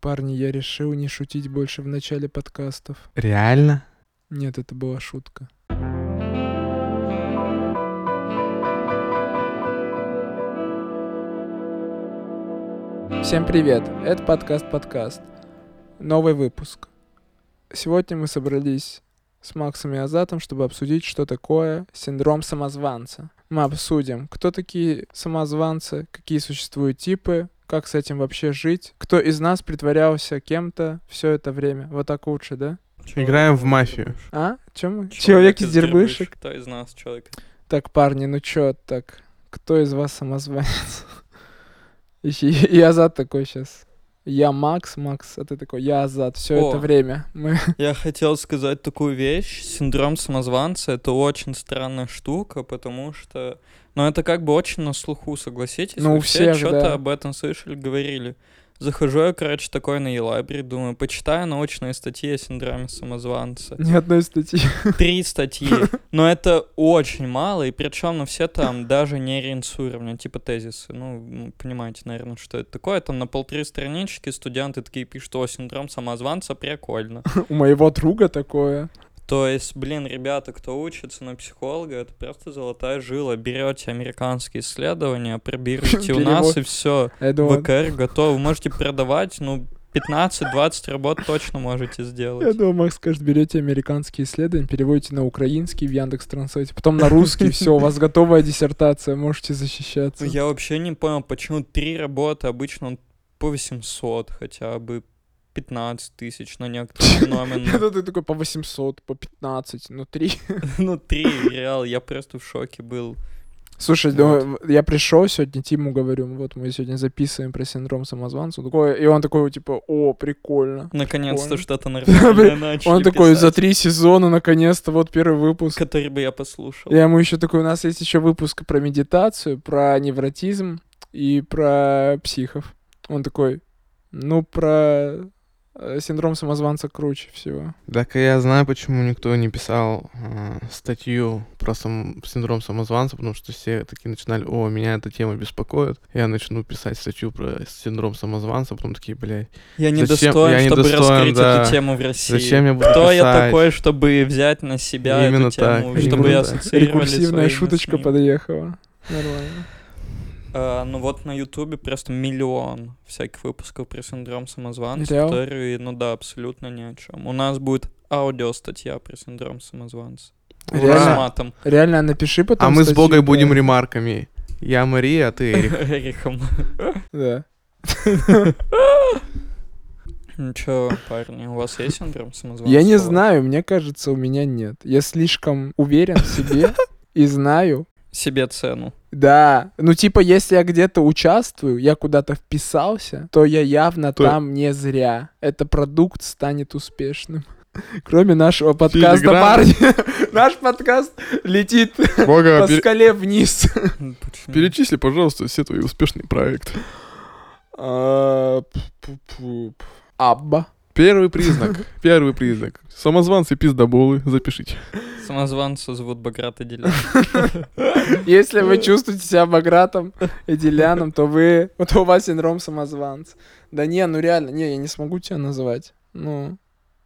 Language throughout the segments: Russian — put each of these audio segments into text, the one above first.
Парни, я решил не шутить больше в начале подкастов. Реально? Нет, это была шутка. Всем привет! Это подкаст-подкаст. Новый выпуск. Сегодня мы собрались с Максом и Азатом, чтобы обсудить, что такое синдром самозванца. Мы обсудим, кто такие самозванцы, какие существуют типы, как с этим вообще жить, кто из нас притворялся кем-то все это время. Вот так лучше, да? Играем в мафию. А? Чем мы? Человек из дербышек? Кто из нас человек? Так, парни, ну чё так? Кто из вас самозванец? И Азат такой сейчас. Я Макс, Макс, а ты такой, я Азат, все О. это время. Мы... Я хотел сказать такую вещь. Синдром самозванца — это очень странная штука, потому что... Ну, это как бы очень на слуху, согласитесь? Ну, у все всех, что-то да. об этом слышали, говорили. Захожу я, короче, такой на Елабре, думаю, почитаю научные статьи о синдроме самозванца. Ни одной статьи. Три статьи. Но это очень мало, и причем, ну, все там даже не реинсуированы, типа тезисы. Ну, м, понимаете, наверное, что это такое. Там на полторы странички студенты такие пишут, о, синдром самозванца, прикольно. У моего друга такое. То есть, блин, ребята, кто учится на психолога, это просто золотая жила. Берете американские исследования, пробируете у нас, и все. Я ВКР готов. Можете продавать, ну, 15-20 работ точно можете я сделать. думал, Макс скажет, берете американские исследования, переводите на украинский в Яндекс Транслейте, потом на русский, все, у вас готовая диссертация, можете защищаться. Я вообще не понял, почему три работы обычно по 800 хотя бы 15 тысяч на некоторые феномены. Это ты такой по 800, по 15, ну 3. Ну, три, реал, я просто в шоке был. Слушай, ну, я пришел сегодня, Тиму говорю, вот мы сегодня записываем про синдром самозванца, такой, и он такой, типа, о, прикольно. Наконец-то что-то нормальное начали Он такой, за писать, три сезона, наконец-то, вот первый выпуск. который бы я послушал. Я ему еще такой, у нас есть еще выпуск про медитацию, про невротизм и про психов. Он такой, ну, про синдром самозванца круче всего. Так я знаю, почему никто не писал э, статью про сам- синдром самозванца, потому что все такие начинали, о, меня эта тема беспокоит, я начну писать статью про синдром самозванца, потом такие, блядь, Я не Зачем- достоин, я не чтобы достоин, раскрыть да. эту тему в России. зачем я буду Кто я писать? такой, чтобы взять на себя Именно эту тему, так, чтобы я ассоциировали Рекурсивная шуточка подъехала. Нормально. А, ну вот на Ютубе просто миллион всяких выпусков про синдром самозванца, Реал? которые, ну да, абсолютно ни о чем. У нас будет аудиостатья про синдром самозванца. С Реально? матом. Реально, напиши потом А мы с Богой про будем ремарками. Я Мария, а ты Эрик. Эрихом. Да. Ну чё, парни, у вас есть синдром самозванца? Я не знаю, мне кажется, у меня нет. Я слишком уверен в себе и знаю. Себе цену. Да, ну типа, если я где-то участвую, я куда-то вписался, то я явно То- там не зря. Это продукт станет успешным. Кроме нашего подкаста, Филигранно. парни. Наш подкаст летит Бога, по скале вниз. Почему? перечисли, пожалуйста, все твои успешные проекты. А. Абба. Первый признак, первый признак. Самозванцы пиздоболы, запишите. Самозванца зовут Баграт Аделян. Если вы чувствуете себя Багратом и Деляном, то вы... Вот у вас синдром самозванца. Да не, ну реально, не, я не смогу тебя называть. Ну,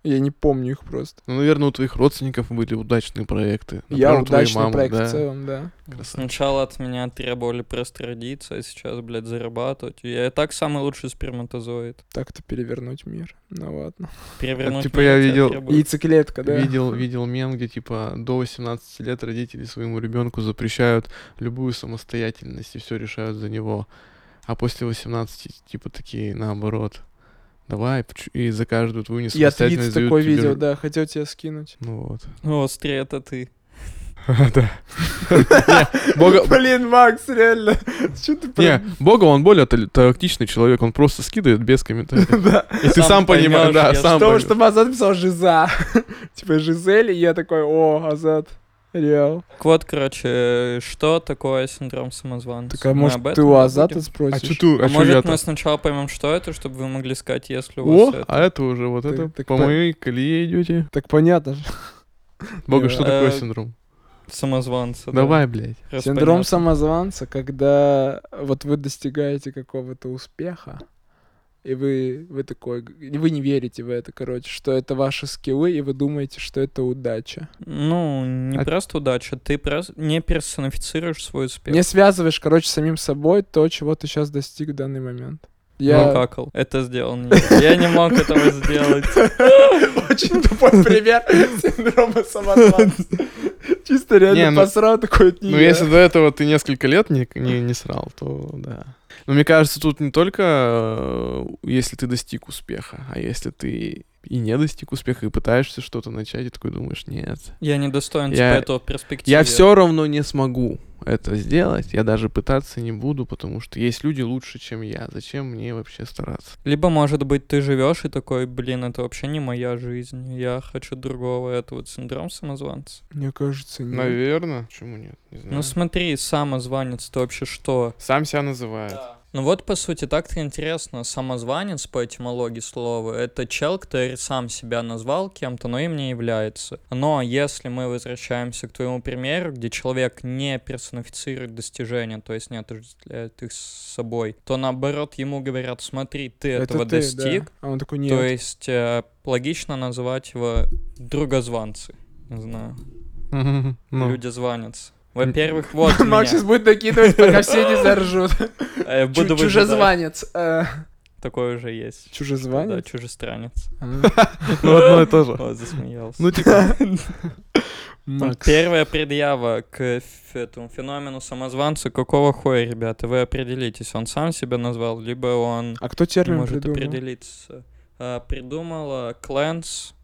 я не помню их просто. Ну, наверное, у твоих родственников были удачные проекты. Я Например, у твоей удачный мамы, проект да. в целом, да. Красавчик. Сначала от меня требовали просто родиться, а сейчас, блядь, зарабатывать. Я и так самый лучший сперматозоид. Так-то перевернуть мир. Ну ладно. Перевернуть типа, мир я видел- требуют. Яйцеклетка, да. Видел, видел мем, где типа до 18 лет родители своему ребенку запрещают любую самостоятельность и все решают за него. А после 18 типа такие наоборот. Давай, и за каждую твою Я твит несамостоятельность с дают такой тебе видел, да, хотел тебя скинуть. Ну вот. Ну, острее это ты. Да. Блин, Макс, реально. Что ты не, Бога, он более та- тактичный человек, он просто скидывает без комментариев. Да. И ты Сам понимаешь, да, я сам Потому что Азат писал Жиза. Типа Жизель, и я такой, о, Азат. Реал. Так вот, короче, что такое синдром самозванца? Так а Мы может ты у будем? Азата А спросишь? чё ты, А а может, мы сначала поймем, что это, чтобы вы могли сказать, если у О, вас это... а это уже вот Так- это так по по- моей колее идете. Так понятно же. Бога, что такое Э, синдром? Самозванца. да. Давай, блядь. Раз Синдром понятно. самозванца, когда вот вы достигаете какого-то успеха, и вы, вы такой, вы не верите в это, короче, что это ваши скиллы, и вы думаете, что это удача. Ну, не А- просто удача, ты прос- не персонифицируешь свой успех. Не связываешь, короче, с самим собой то, чего ты сейчас достиг в данный момент. Я Я какал. Это сделал не я. Не мог этого сделать. очень тупой пример синдрома самозванца. Чисто реально ну- посрал такой, Ну, если до этого ты несколько лет не, не, не срал, то да. Но мне кажется, тут не только э, если ты достиг успеха, а если ты и не достиг успеха, и пытаешься что-то начать, и такой думаешь, нет, Я не достоин Я- типа этого в перспективе. я все равно не смогу это сделать, я даже пытаться не буду, потому что есть люди лучше, чем я. Зачем мне вообще стараться? Либо, может быть, ты живешь и такой, блин, это вообще не моя жизнь, я хочу другого. Это вот синдром самозванца. Мне кажется, нет. Наверное. Почему нет? Не знаю. Ну смотри, самозванец, это вообще что? Сам себя называет. Ну вот, по сути, так-то интересно. Самозванец по этимологии слова — это чел, который сам себя назвал кем-то, но им не является. Но если мы возвращаемся к твоему примеру, где человек не персонифицирует достижения, то есть не отождествляет их с собой, то наоборот ему говорят, смотри, ты Это этого ты, достиг, да. А он такой, нет. то есть э, логично назвать его другозванцы. Не знаю, Ну, люди званец. Во-первых, вот у Макс меня. сейчас будет накидывать, пока все не заржут. Выжидать. Чужезванец. э, Такое уже есть. Да, Чужезванец? чужестранец. А, ну одно и то же. Вот, засмеялся. Ну, типа, Макс. Первая предъява к этому феномену самозванца. Какого хуя, ребята? Вы определитесь. Он сам себя назвал, либо он А кто термин может придумал? определиться. А, Придумала Клэнс,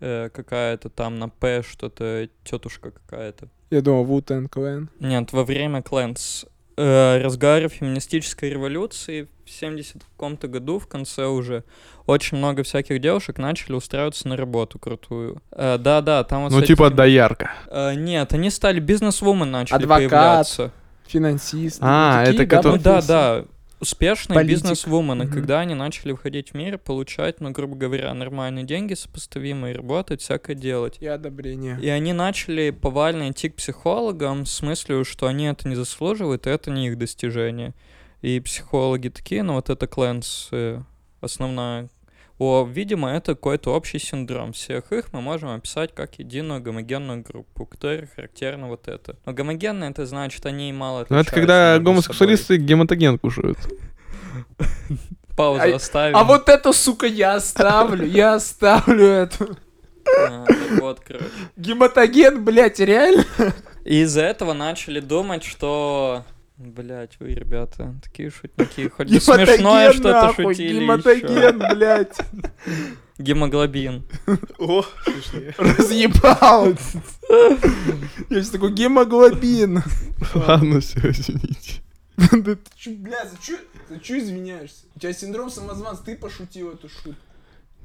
э, какая-то там на П, что-то, тетушка какая-то. Я думал, Wu-Tang Clan. Нет, во время Клэнс э, разгара феминистической революции в 70 каком-то году, в конце уже, очень много всяких девушек начали устраиваться на работу крутую. Э, Да-да, там вот ну типа этими- доярка. Э, Нет, они стали бизнес-вумен начали Адвокат. появляться. Финансист. А, такие, это который- Ну да, да. Успешные Политик. бизнес-вумены, Мгм. когда они начали входить в мир, получать, ну, грубо говоря, нормальные деньги, сопоставимые, работать, всякое делать. И одобрение. И они начали повально идти к психологам с мыслью, что они это не заслуживают, и это не их достижение. И психологи такие, ну вот это Клэнс э, основная. О, видимо, это какой-то общий синдром. Всех их мы можем описать как единую гомогенную группу, у которой характерно вот это. Но гомогенные это значит, они мало Ну отличаются это когда гомосексуалисты гематоген кушают. собой. Паузу А- оставим. А вот эту, сука, я оставлю, я оставлю эту. А, вот, короче. Гематоген, блядь, реально? И из-за этого начали думать, что... Блять, вы, ребята, такие шутники. Хоть Гематоген, смешное что-то шутили Гематоген, ещё. блядь. Гемоглобин. О, Разъебал. Я сейчас такой, гемоглобин. Ладно, все, извините. Да ты чё, бля, за чё, за чё извиняешься? У тебя синдром самозванца, ты пошутил эту шутку.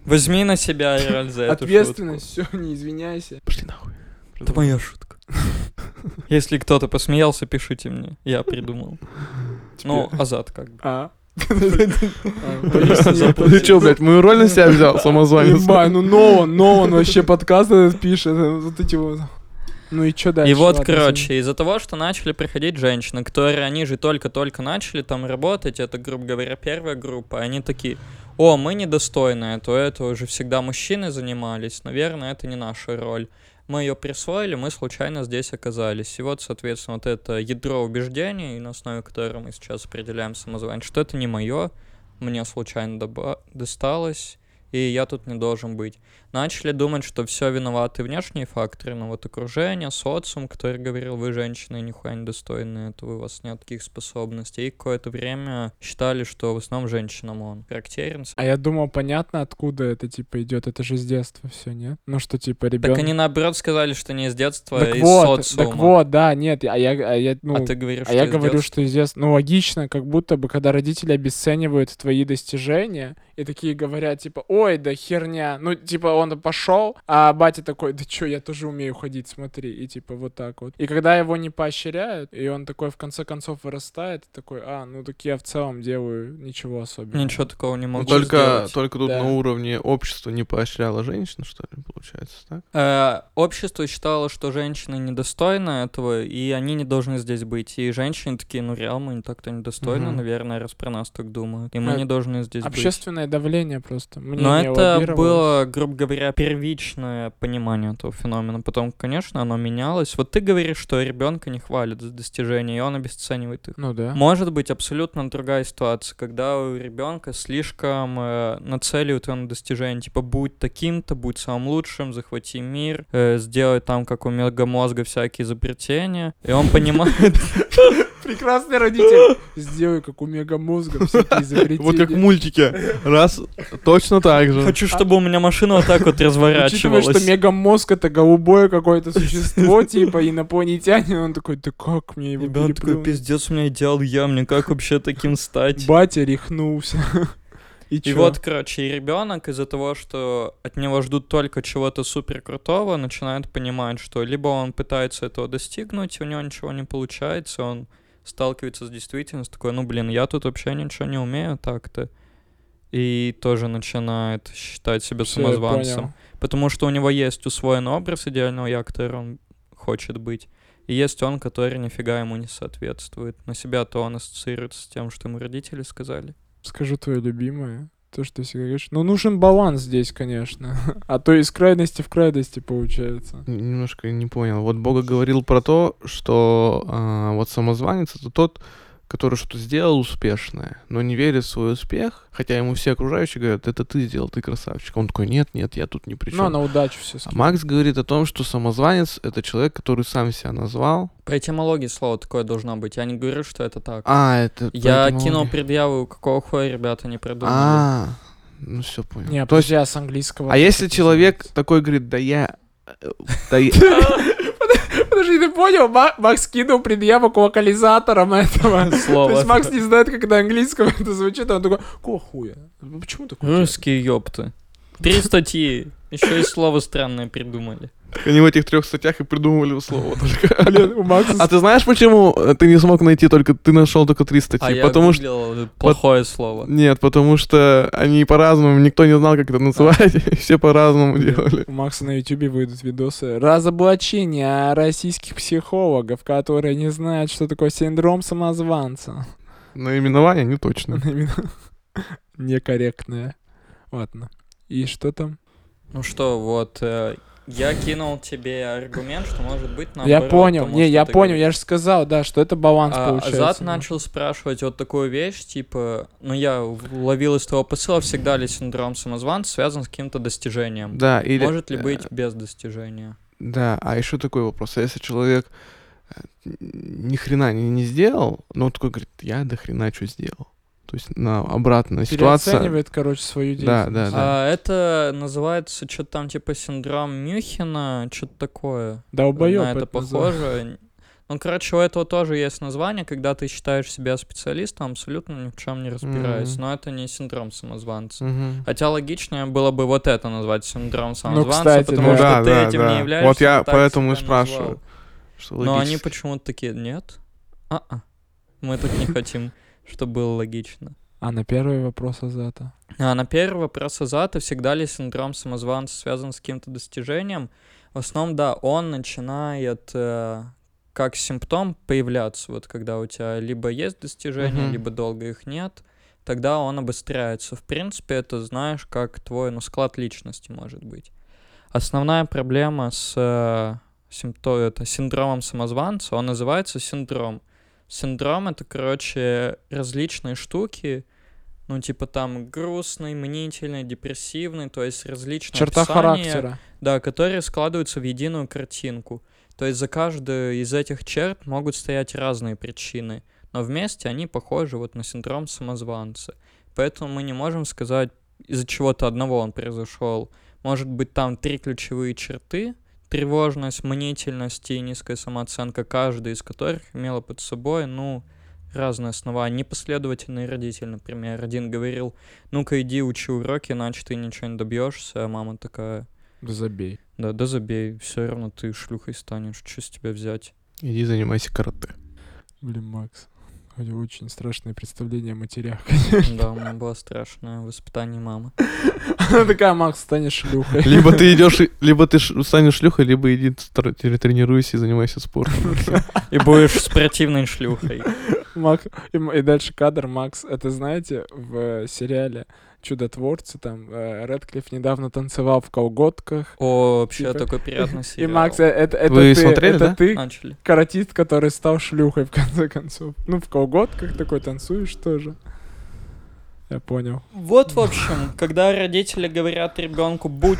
Возьми на себя, Ираль, за эту Ответственность, все, не извиняйся. Пошли нахуй. шутку. Это моя шутка. Если кто-то посмеялся, пишите мне. Я придумал. Ну, Азат как бы. А? Ты чё, блядь, мою роль на себя взял, самозванец? Ебать, ну Нолан, Нолан вообще подкаст этот пишет, э, вот эти вот. Ну и чё дальше? И вот, Ладно, короче, из-за того, что начали приходить женщины, которые они же только-только начали там работать, это, грубо говоря, первая группа, они такие, о, мы недостойны этого, это уже всегда мужчины занимались, наверное, это не наша роль. Мы ее присвоили, мы случайно здесь оказались. И вот, соответственно, вот это ядро убеждений, на основе которого мы сейчас определяем самозванец, что это не мое, мне случайно доба- досталось, и я тут не должен быть. Начали думать, что все виноваты внешние факторы, ну вот окружение, социум, который говорил, вы женщины нихуя не достойны этого, у вас нет таких способностей. И какое-то время считали, что в основном женщинам он характерен. А я думал, понятно, откуда это, типа, идет. Это же с детства все, нет? Ну, что, типа, ребенок... Так они наоборот сказали, что не из детства, а Так из вот, социума. так вот, да, нет, а я, а я, ну, а ты говоришь, а я из говорю, детства. что из детства... Ну, логично, как будто бы, когда родители обесценивают твои достижения и такие говорят, типа, ой, да херня. Ну, типа, он пошел, а батя такой, да чё, я тоже умею ходить, смотри. И типа вот так вот. И когда его не поощряют, и он такой в конце концов вырастает, такой, а, ну так я в целом делаю ничего особенного. Ничего такого не Ну, могу только, сделать. только тут Да. на уровне общества не поощряло женщин, что ли, получается, так? Э, общество считало, что женщины недостойны этого, и они не должны здесь быть. И женщины такие, ну реал, мы не так-то недостойны, Мгм. наверное, раз про нас так думают. И мы Э, не должны здесь быть. Общественное давление просто. Но Мнение это было, грубо говоря, первичное понимание этого феномена. Потом, конечно, оно менялось. Вот ты говоришь, что ребенка не хвалят за достижения, и он обесценивает их. Ну да. Может быть абсолютно другая ситуация, когда у ребенка слишком э, нацеливают его на достижение, типа будь таким-то, будь самым лучшим, захвати мир, э, сделай там, как у мегамозга, всякие изобретения, и он понимает, Прекрасный родитель. Сделай, как у мегамозга, всякие изобретения. Вот как в мультике. Раз, точно так же. хочу, чтобы у меня машина вот так вот Учитывая, разворачивалась. что мегамозг это голубое какое-то существо, типа инопланетянин, он такой, да как мне его Ребенок такой, переплюнуть?» пиздец, у меня идеал я, мне как вообще таким стать? Батя рехнулся. И, И вот, короче, и ребенок из-за того, что от него ждут только чего-то супер крутого, начинает понимать, что либо он пытается этого достигнуть, у него ничего не получается, он сталкивается с действительностью, такой, ну блин, я тут вообще ничего не умею так-то. И тоже начинает считать себя Всё, я самозванцем. понял. Потому что у него есть усвоенный образ идеального я, который он хочет быть. И есть он, который нифига ему не соответствует. На себя-то он ассоциируется с тем, что ему родители сказали. Скажу твое любимое. То, что ты всегда говоришь. Ну, нужен баланс здесь, конечно. А то из крайности в крайности получается. Немножко не понял. Вот Бога говорил про то, что а, вот самозванец это тот, который что-то сделал успешное, но не верит в свой успех, хотя ему все окружающие говорят, это ты сделал, ты красавчик. Он такой, нет, нет, я тут ни при чем. Ну, на удачу все А Макс говорит о том, что самозванец это человек, который сам себя назвал. По этимологии слова такое должно быть. Я не говорю, что это так. А, это... Я кинул предъяву, какого хуя ребята не придумали. А, ну все понял. Не, То есть, подожди, а с английского... а если человек такой говорит, да я... э, Да я... Подожди, ты понял? Ма- Макс кинул предъяву к локализаторам этого. То Слово. есть Макс не знает, как на английском это звучит, а он такой, какого хуя? Почему такое? Русские ёпты. Три статьи. Еще и слово странное придумали. Они в этих трех статьях и придумывали слово только. Блин, у Макса... А ты знаешь, почему э, ты не смог найти только... Ты нашел только три А статьи? я потому что... гуглил плохое слово. Нет, потому что они по-разному, никто не знал, как это называть, и все по-разному делали. У Макса на Ютубе выйдут видосы разоблачения российских психологов, которые не знают, что такое синдром самозванца. Наименование не точно. Некорректное. Ладно. И что там? Ну что, вот, э, я кинул тебе аргумент, что может быть я наоборот понял. тому, Не, я понял, говоришь. я же сказал, да, что это баланс А получается. Азат да. начал спрашивать вот такую вещь, типа, ну я уловил из твоего посыла, всегда ли синдром самозванца связан с каким-то достижением? Да, или... Может ли э, быть без достижения? Да, а еще такой вопрос. А если человек э, ни хрена не, не сделал, но он такой говорит, я до хрена что сделал. То есть на обратная ситуация. Переоценивает, короче, свою Да, деятельность. да, А, это называется что-то там типа синдром Мюхина, что-то такое. Долбоёб На это называется. похоже. Ну, короче, у этого тоже есть название, когда ты считаешь себя специалистом, абсолютно ни в чем не разбираясь. Мгм. Но это не синдром самозванца. Мгм. Хотя логичнее было бы вот это назвать синдром самозванца, Ну, кстати, потому да. что Да, ты да, этим да. не являешься. Вот я поэтому и спрашиваю. Что Но они почему-то такие, нет? А-а. Мы так не хотим, чтобы было логично. А на первый вопрос Азата. А на первый вопрос Азата, всегда ли синдром самозванца связан с каким-то достижением? В основном, да, он начинает э, как симптом появляться, вот когда у тебя либо есть достижения, Мгм. либо долго их нет, тогда он обостряется. В принципе, это знаешь, как твой ну, склад личности может быть. Основная проблема с э, симпто- это синдромом самозванца, он называется синдром. Синдром — это, короче, различные штуки, ну, типа там грустный, мнительный, депрессивный, то есть различные Черта описания, характера. Да, которые складываются в единую картинку. То есть за каждую из этих черт могут стоять разные причины, но вместе они похожи вот на синдром самозванца. Поэтому мы не можем сказать, из-за чего-то одного он произошел. Может быть, там три ключевые черты, тревожность, мнительность и низкая самооценка, каждая из которых имела под собой, ну, разные основания. Непоследовательный родитель, например. Один говорил, ну-ка иди учи уроки, иначе ты ничего не добьешься. А мама такая, Да забей. да, да забей, все равно ты шлюхой станешь, что с тебя взять? Иди занимайся карате. Блин, Макс. У тебя очень страшное представление о матерях. Да, у меня было страшное воспитание мамы. Она такая, Макс, станешь шлюхой. Либо ты идешь, либо ты станешь шлюхой, либо иди тр- тр- тренируйся и занимайся спортом. И будешь с противной шлюхой. Макс, и дальше кадр, Макс, это знаете, в э, сериале Чудотворцы, там э, Редклифф недавно танцевал в колготках. О, вообще Типа, такой приятный И сериал. Макс, э, это, это Вы ты, смотрели, это да? ты, Начали. каратист, который стал шлюхой в конце концов. Ну, в колготках такой танцуешь тоже. Я понял. Вот, в общем, когда родители говорят ребенку, будь,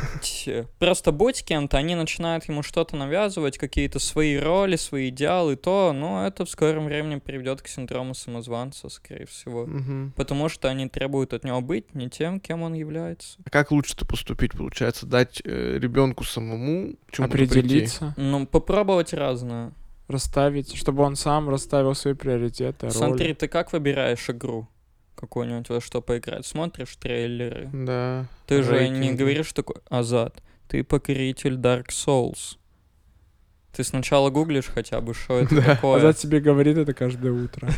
просто будь кем-то, они начинают ему что-то навязывать, какие-то свои роли, свои идеалы, то, ну, это в скором времени приведет к синдрому самозванца, скорее всего. Мгм. Потому что они требуют от него быть не тем, кем он является. А как лучше-то поступить, получается? Дать ребенку самому чему-то прийти? Определиться, Ну, попробовать разное. расставить, чтобы он сам расставил свои приоритеты, роли. Смотри, ты как выбираешь игру? Какую-нибудь во что поиграть? Смотришь трейлеры? Да. Ты же не говоришь такой, Азат, ты покоритель Dark Souls. Ты сначала гуглишь хотя бы, что это Да. такое. Азат тебе говорит это каждое утро.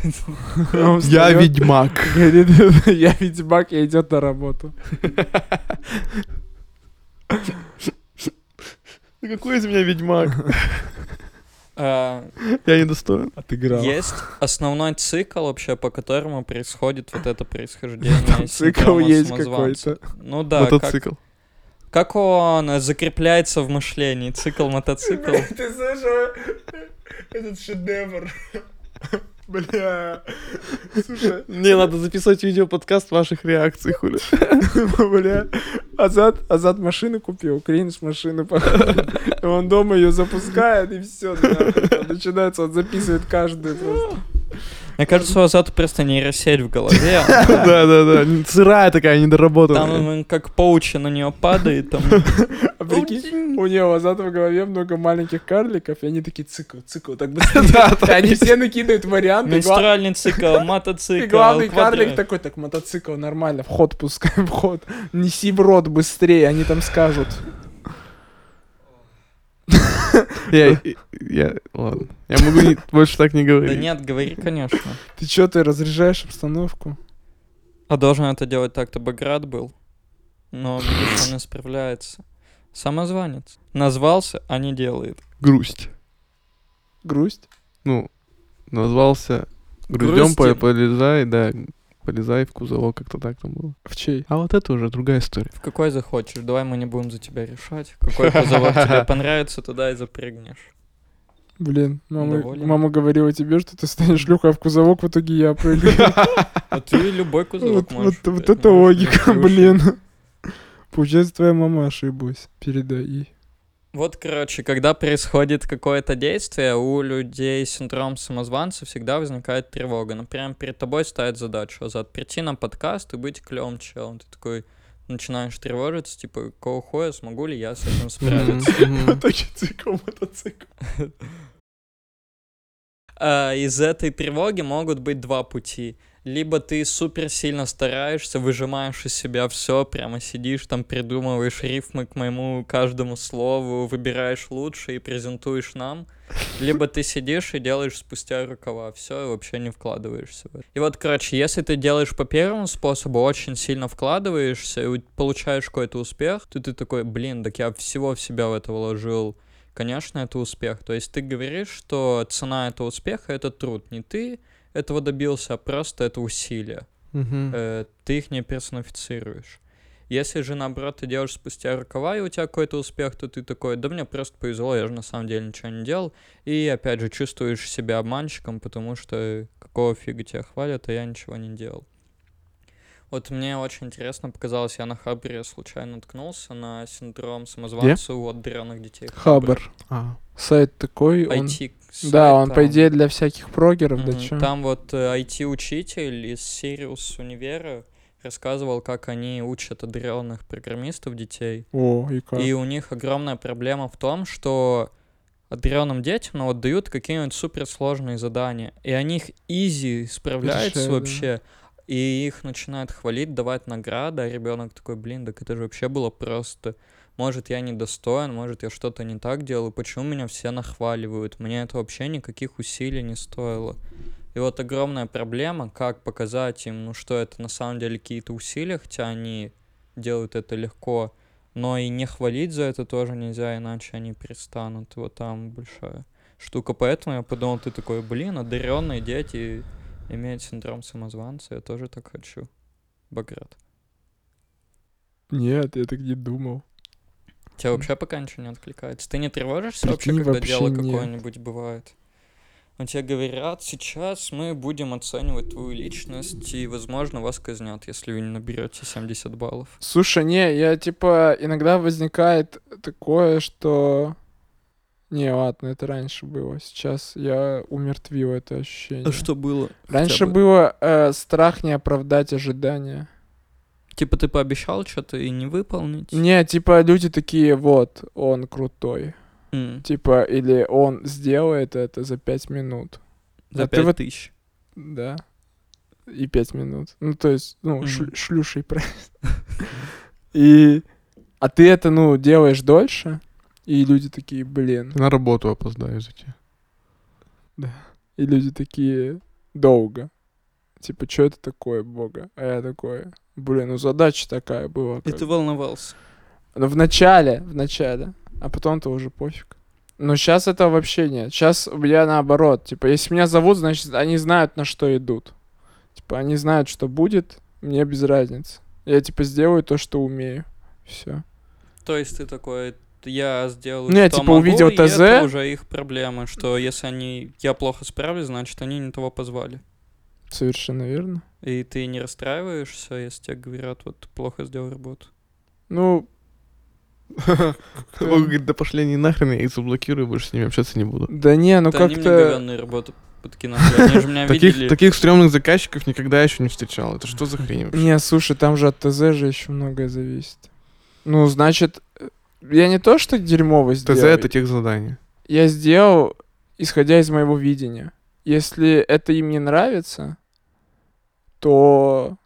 Я ведьмак. Говорит, я ведьмак и идет на работу. Какой из меня ведьмак? А, Я недостоин. Отыграл. есть основной цикл вообще, по которому происходит вот это происхождение Там цикл есть какой-то. Ну да, Мотоцикл. как он закрепляется в мышлении? Цикл мотоцикл. Ты слышал этот шедевр? Бля. Слушай, Мне надо записать видео-подкаст ваших реакций, хули. бля. Азат, Азат машину купил, кринж машину. Он дома ее запускает, и все. Начинается, он записывает каждую просто. Мне кажется, у Азата просто нейросеть в голове. Да-да-да, сырая такая, недоработанная. Там он как паучи на нее падает, там А прикинь, у него Азат в голове много маленьких карликов, и они такие цикл, цикл, так быстрее. И они все накидывают варианты. и менструальный цикл, И мотоцикл, главный квадрат. карлик такой, так, мотоцикл, нормально, вход пускай, вход. Неси в рот быстрее, они там скажут. Я, я, ладно. Я могу не- больше так не Да говорить. нет, говори, конечно. Ты чё, ты разряжаешь обстановку? А должен это делать так-то Баграт был. Но, видишь, он не справляется. Самозванец. Назвался, а не делает. Грусть. Грусть? Ну, назвался Грустин. полезай, да, полезай в кузовок, как-то так там было. В чей? А вот это уже другая история. В какой захочешь. Давай мы не будем за тебя решать. Какой кузовок тебе понравится, туда и запрыгнешь. Блин, мама, Доволен? мама говорила тебе, что ты станешь шлюхой, а в кузовок в итоге я прыгаю. А ты любой кузовок Вот можешь. вот- это логика, блин. Получается, твоя мама ошиблась. Передай ей. Вот, короче, когда происходит какое-то действие, у людей с синдромом самозванца всегда возникает тревога. Например, перед тобой ставят задачу Азат, прийти на подкаст и быть клевым челом. Ты такой начинаешь тревожиться, типа, какого хуя, смогу ли я с этим справиться? Мгм, В мгм. итоге цикл, мотоцикл. А, из этой тревоги могут быть два пути. Либо ты супер сильно стараешься, выжимаешь из себя все, прямо сидишь там, придумываешь рифмы к моему каждому слову, выбираешь лучше и презентуешь нам. Либо ты сидишь и делаешь спустя рукава, все, и вообще не вкладываешься в это. И вот, короче, если ты делаешь по первому способу, очень сильно вкладываешься и получаешь какой-то успех, то ты такой, блин, так я всего в себя в это вложил. Конечно, это успех. То есть ты говоришь, что цена этого успеха — это труд. Не ты этого добился, а просто это усилия. Мгм. Э, ты их не персонифицируешь. Если же, наоборот, ты делаешь спустя рукава, и у тебя какой-то успех, то ты такой, да мне просто повезло, я же на самом деле ничего не делал. И, опять же, чувствуешь себя обманщиком, потому что какого фига тебя хвалят, а я ничего не делал. Вот мне очень интересно показалось, я на Хабре случайно наткнулся на синдром самозванца у отдаленных детей. Хабр. А. Сайт такой, он... IT Да, он, по там. идее, для всяких прогеров, да Мгм. чё? Там вот э, IT-учитель из Сириус универа рассказывал, как они учат одаренных программистов детей. О, и как? И у них огромная проблема в том, что одаренным детям, но вот дают какие-нибудь суперсложные задания, и они их изи справляются Решают, да. И их начинают хвалить, давать награды, а ребенок такой, блин, так это же вообще было просто. Может, я недостоин, может, я что-то не так делаю, почему меня все нахваливают? Мне это вообще никаких усилий не стоило. И вот огромная проблема, как показать им, ну, что это на самом деле какие-то усилия, хотя они делают это легко, но и не хвалить за это тоже нельзя, иначе они перестанут. Вот там большая штука. Поэтому я подумал, ты такой, блин, одаренные дети имеют синдром самозванца, я тоже так хочу. Баграт. Нет, я так не думал. Тебя вообще пока ничего не откликается? Ты не тревожишься вообще, Прикинь, когда вообще дело нет. какое-нибудь бывает? Но тебе говорят, сейчас мы будем оценивать твою личность, и, возможно, вас казнят, если вы не наберете 70 баллов. Слушай, не, я типа иногда возникает такое, что... Не, ладно, это раньше было. Сейчас я умертвил это ощущение. А что было? Раньше бы? было э, страх не оправдать ожидания. Типа ты пообещал что-то и не выполнить? Не, типа люди такие, вот, он крутой. М, Типа, или он сделает это за пять минут. За а 5 вот- тысяч. Да. И пять минут. Ну, то есть, ну, шлю- Мгм. шлюшей правильно. И... А ты это, ну, делаешь дольше, и люди такие, блин. На работу опоздаю за тебя. И люди такие, долго. Типа, что это такое, бога? А я такой, блин, ну задача такая была. И ты бы». волновался. Ну, в начале, в начале. А потом-то уже пофиг. Но сейчас этого вообще нет. Сейчас я наоборот. Типа, если меня зовут, значит, они знают, на что идут. Типа, они знают, что будет, мне без разницы. Я, типа, сделаю то, что умею. Все. То есть ты такой, я сделаю, Ну, я, что типа, могу, увидел и это ТЗ. уже их проблема, что если они, я плохо справлюсь, значит, они не того позвали. Совершенно верно. И ты не расстраиваешься, если тебе говорят, вот ты плохо сделал работу. Ну, Он говорит, да пошли они нахрен, я их заблокирую, больше с ними общаться не буду. да не, ну Да они мне как-то... работу подкинули. Они же меня Таких, видели. таких стрёмных заказчиков никогда еще не встречал. Это что за хрень вообще? Не, слушай, там же от ТЗ же еще многое зависит. Ну, значит, я не то, что дерьмово сделал. ТЗ это тех задания. я сделал, исходя из моего видения. Если это им не нравится, то,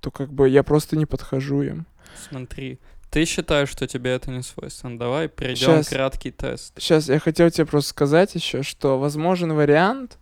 то как бы я просто не подхожу им. Смотри, ты считаешь, что тебе это не свойственно. Давай пройдем Щас. краткий тест. Сейчас я хотел тебе просто сказать еще, что возможен вариант.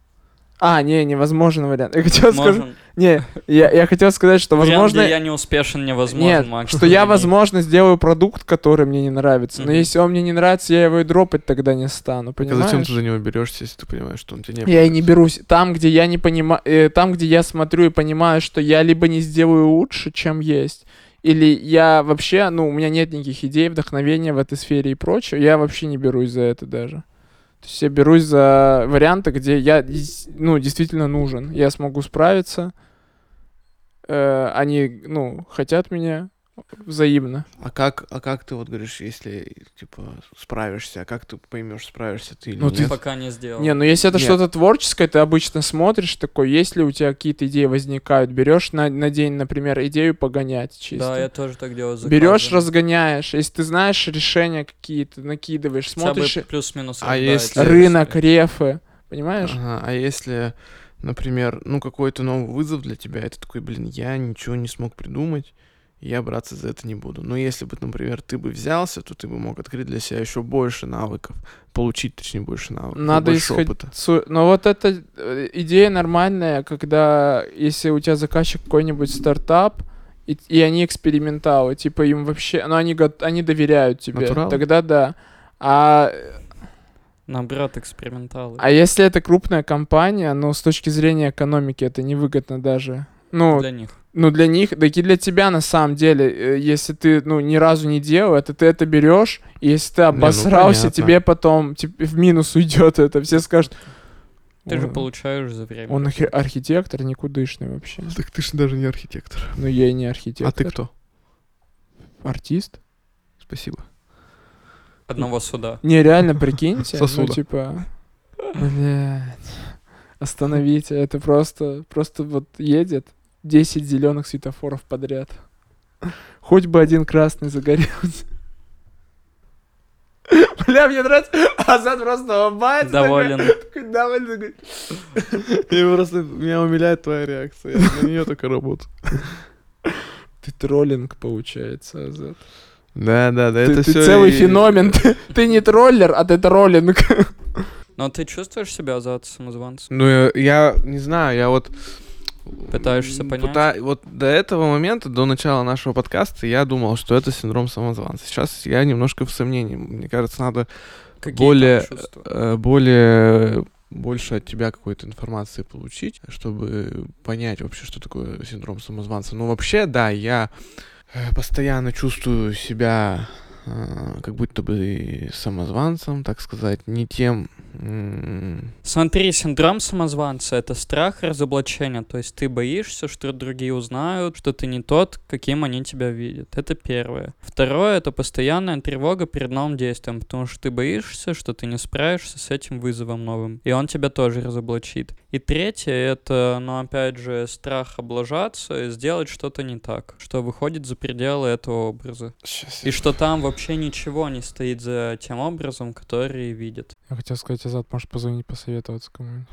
А, не, невозможен вариант. Я хотел сказать. Не, я, я хотел сказать, что Вариант, возможно. где я не успешен, невозможен, Нет, Макс. что я, возможно, сделаю продукт, который мне не нравится. Но Мгм. если он мне не нравится, я его и дропать тогда не стану, Так а понимаешь? зачем ты за него берешься, если ты понимаешь, что он тебе не Я и не берусь. Там, где я не понимаю, там, где я смотрю и понимаю, что я либо не сделаю лучше, чем есть, или я вообще, ну, у меня нет никаких идей, вдохновения в этой сфере и прочее, я вообще не берусь за это даже. То есть я берусь за варианты, где я, ну, действительно нужен. Я смогу справиться. Э, они, ну, хотят меня взаимно. А как, а как ты вот говоришь, если типа справишься, а как ты поймешь, справишься ты или Ну, ты нет? Пока не сделал. Не, ну если это Нет. что-то творческое, ты обычно смотришь такой, если у тебя какие-то идеи возникают, берешь на, на день, например, идею погонять чисто. Да, я тоже так делаю. Берешь, разгоняешь. Если ты знаешь решения какие-то, накидываешь, Хотя бы смотришь плюс-минус А если- рынок, рефы. Понимаешь? Ага, а если, например, ну какой-то новый вызов для тебя, это такой, блин, я ничего не смог придумать, я браться за это не буду. Но если бы, например, ты бы взялся, то ты бы мог открыть для себя еще больше навыков, получить, точнее, больше навыков, Надо больше исходить. опыта. Но вот эта э, идея нормальная, когда если у тебя заказчик какой-нибудь стартап, и, и они эксперименталы, типа им вообще, ну они, они доверяют тебе, Натуралы? тогда да. А Наоборот, эксперименталы. А если это крупная компания, ну, с точки зрения экономики это невыгодно даже. Ну, Для них. ну для них, да и для тебя на самом деле, э, если ты, ну, ни разу не делал, это ты это берешь, и если ты ну, обосрался, понятно. тебе потом типа, в минус уйдет это. Все скажут, Ты же «Ой, получаешь за время. он архи- архитектор никудышный вообще. Так ты же даже не архитектор. Ну, я и не архитектор. А ты кто? Артист? Спасибо. Одного суда. Не, реально, прикиньте. Ну, Сосуда. типа, блядь, остановите. Это просто, просто вот едет 10 зеленых светофоров подряд. Хоть бы один красный загорелся. Бля, мне нравится, Азат просто ломается. Доволен. такой, Доволен. И просто меня умиляет твоя реакция. Я на нее только работаю. Ты троллинг, получается, Азат. Да, да, да. Ты, это ты всё целый и- феномен. Ты, ты не троллер, а ты троллинг. Но ты чувствуешь себя за самозванцем? Ну, я, я не знаю, я вот... Пытаешься понять? пыта- Вот до этого момента, до начала нашего подкаста, я думал, что это синдром самозванца. Сейчас я немножко в сомнении. Мне кажется, надо Какие более, э, более больше от тебя какой-то информации получить, чтобы понять вообще, что такое синдром самозванца. Ну, вообще, да, я э, постоянно чувствую себя как будто бы самозванцем, так сказать, не тем... Смотри, синдром самозванца — это страх разоблачения, то есть ты боишься, что другие узнают, что ты не тот, каким они тебя видят. Это первое. Второе — это постоянная тревога перед новым действием, потому что ты боишься, что ты не справишься с этим вызовом новым, и он тебя тоже разоблачит. И третье — это, ну, опять же, страх облажаться и сделать что-то не так, что выходит за пределы этого образа. щас И что там вообще ничего не стоит за тем образом, который видят. Я хотел сказать, Азат, может позвонить, посоветоваться кому-нибудь.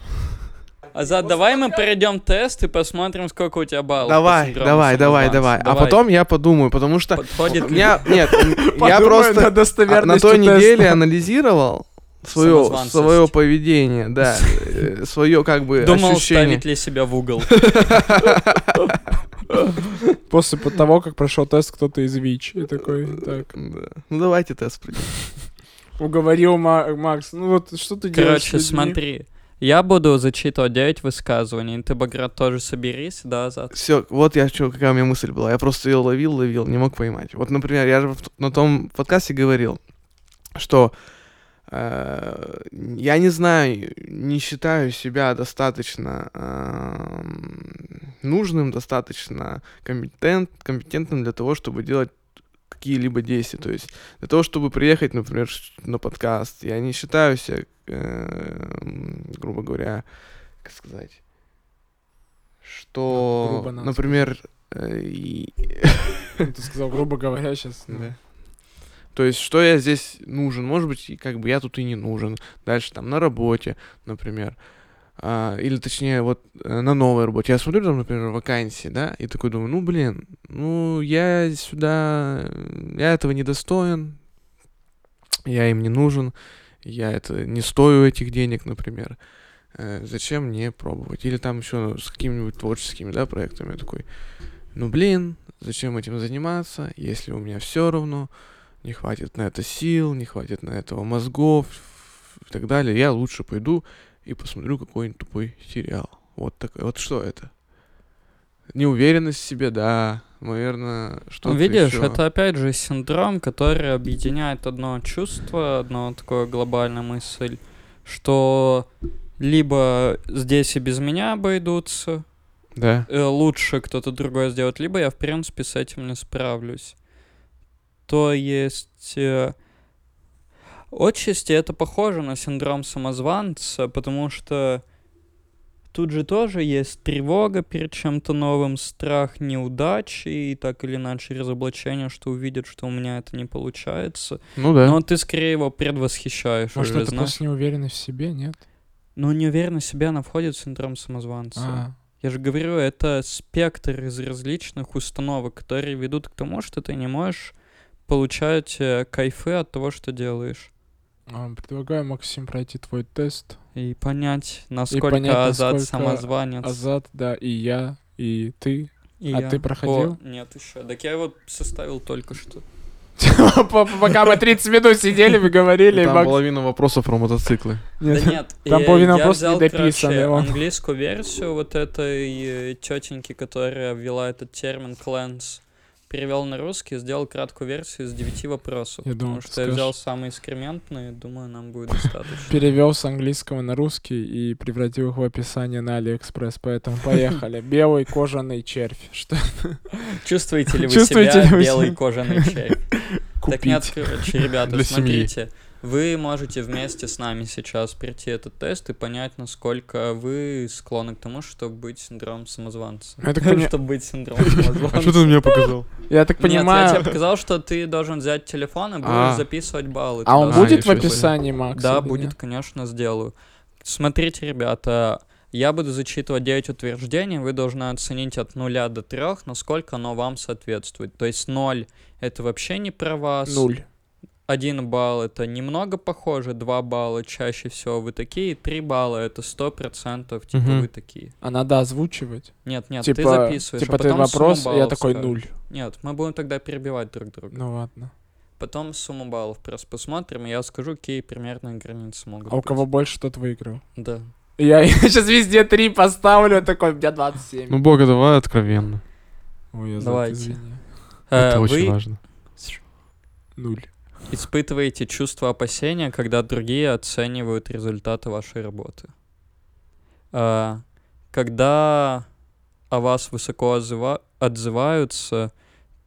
Азат, давай мы пройдем тест и посмотрим, сколько у тебя баллов. Давай, давай, давай, давай. А потом я подумаю, потому что Подходит у ли- меня... Нет, я просто а, на достоверностью той неделе анализировал свое, свое поведение, да, свое как бы Думал, ощущение. ставить ли себя в угол. После по- того, как прошел тест кто-то из ВИЧ. И такой, так, Да. Ну давайте тест пройдем. уговорил Ма- Макс. Ну вот что ты делаешь? Короче, смотри. Я буду зачитывать 9 высказываний. Ты, Баграт, тоже соберись, да, Азат? Все, вот я что, какая у меня мысль была. Я просто ее ловил, ловил, не мог поймать. Вот, например, я же на том подкасте говорил, что я не знаю, не считаю себя достаточно эм, нужным, достаточно компетент, компетентным для того, чтобы делать какие-либо действия. То есть для того, чтобы приехать, например, на подкаст, я не считаю себя, эм, грубо говоря, как сказать, что, например, э, и- Ну, Ты сказал, грубо говоря, сейчас. да. То есть, что я здесь нужен? Может быть, как бы я тут и не нужен. Дальше там на работе, например. А, или точнее, вот э, на новой работе. Я смотрю там, например, вакансии, да, и такой думаю, ну блин, ну я сюда, э, я этого не достоин, я им не нужен, я это не стою этих денег, например. Э, зачем мне пробовать? Или там еще с какими-нибудь творческими, да, проектами я такой, ну блин, зачем этим заниматься, если у меня все равно не хватит на это сил, не хватит на этого мозгов и так далее, я лучше пойду и посмотрю какой-нибудь тупой сериал. Вот такой. Вот что это? Неуверенность в себе, да. Наверное, что-то Ну, видишь, ещё. это опять же синдром, который объединяет одно чувство, одно такое глобальная мысль, что либо здесь и без меня обойдутся, Да. э, лучше кто-то другой сделает, либо я, в принципе, с этим не справлюсь. То есть... э, Отчасти это похоже на синдром самозванца, потому что тут же тоже есть тревога перед чем-то новым, страх неудачи и так или иначе разоблачение, что увидят, что у меня это не получается. Ну да. Но ты скорее его предвосхищаешь Может, уже, это знаешь. просто неуверенность в себе, нет? Но неуверенность в себе, она входит в синдром самозванца. А, Я же говорю, это спектр из различных установок, которые ведут к тому, что ты не можешь получать э, кайфы от того, что делаешь. а, предлагаю, Максим, пройти твой тест. И понять, насколько понять, Азат насколько самозванец. Азат, да, и я, и ты. И а я. ты проходил? О, нет, еще. Так я его составил только что. Пока мы 30 минут сидели, мы говорили, и Там половина вопросов про мотоциклы. Нет. Да нет, Там э, половина вопросов короче, он. английскую версию вот этой тетеньки, которая ввела этот термин Clance. Перевел на русский, сделал краткую версию из девяти вопросов. Я потому думал, ты что я взял скажешь. самые экскрементные, думаю, нам будет достаточно. Перевел с английского на русский и превратил их в описание на Алиэкспресс, поэтому поехали. Белый кожаный червь. Что? Чувствуете ли вы себя белый кожаный червь? Так купить. короче, ребята, Для семьи. Вы можете вместе с нами сейчас пройти этот тест и понять, насколько вы склонны к тому, чтобы быть синдромом самозванца. Я так поня- Чтобы быть синдромом самозванца. А что ты меня показал? Я так Нет, я понимаю... тебе показал, что ты должен взять телефон и будешь А. записывать баллы. А он будет в описании, Макс? Да, будет, конечно, сделаю. Смотрите, ребята, я буду зачитывать 9 утверждений, вы должны оценить от 0 до 3, насколько оно вам соответствует. То есть 0 — это вообще не про вас. Нуль. 1 балл — это немного похоже, 2 балла чаще всего вы такие, 3 балла — это 100% типа Мгм. вы такие. А надо озвучивать? Нет, нет, ты типа, записываешь, типа а ты потом вопрос, сумму и я такой скажешь. нуль. Нет, мы будем тогда перебивать друг друга. Ну ладно. Потом сумму баллов просто посмотрим, и я скажу, какие примерные границы могут А у быть. кого больше, тот выиграл. Да. Я сейчас везде три поставлю, такой, у меня 27. Ну, Бога, давай откровенно. Ой, я давайте. Это Э, очень вы важно. Нуль. Испытываете чувство опасения, когда другие оценивают результаты вашей работы. А, когда о вас высоко отзыва- отзываются,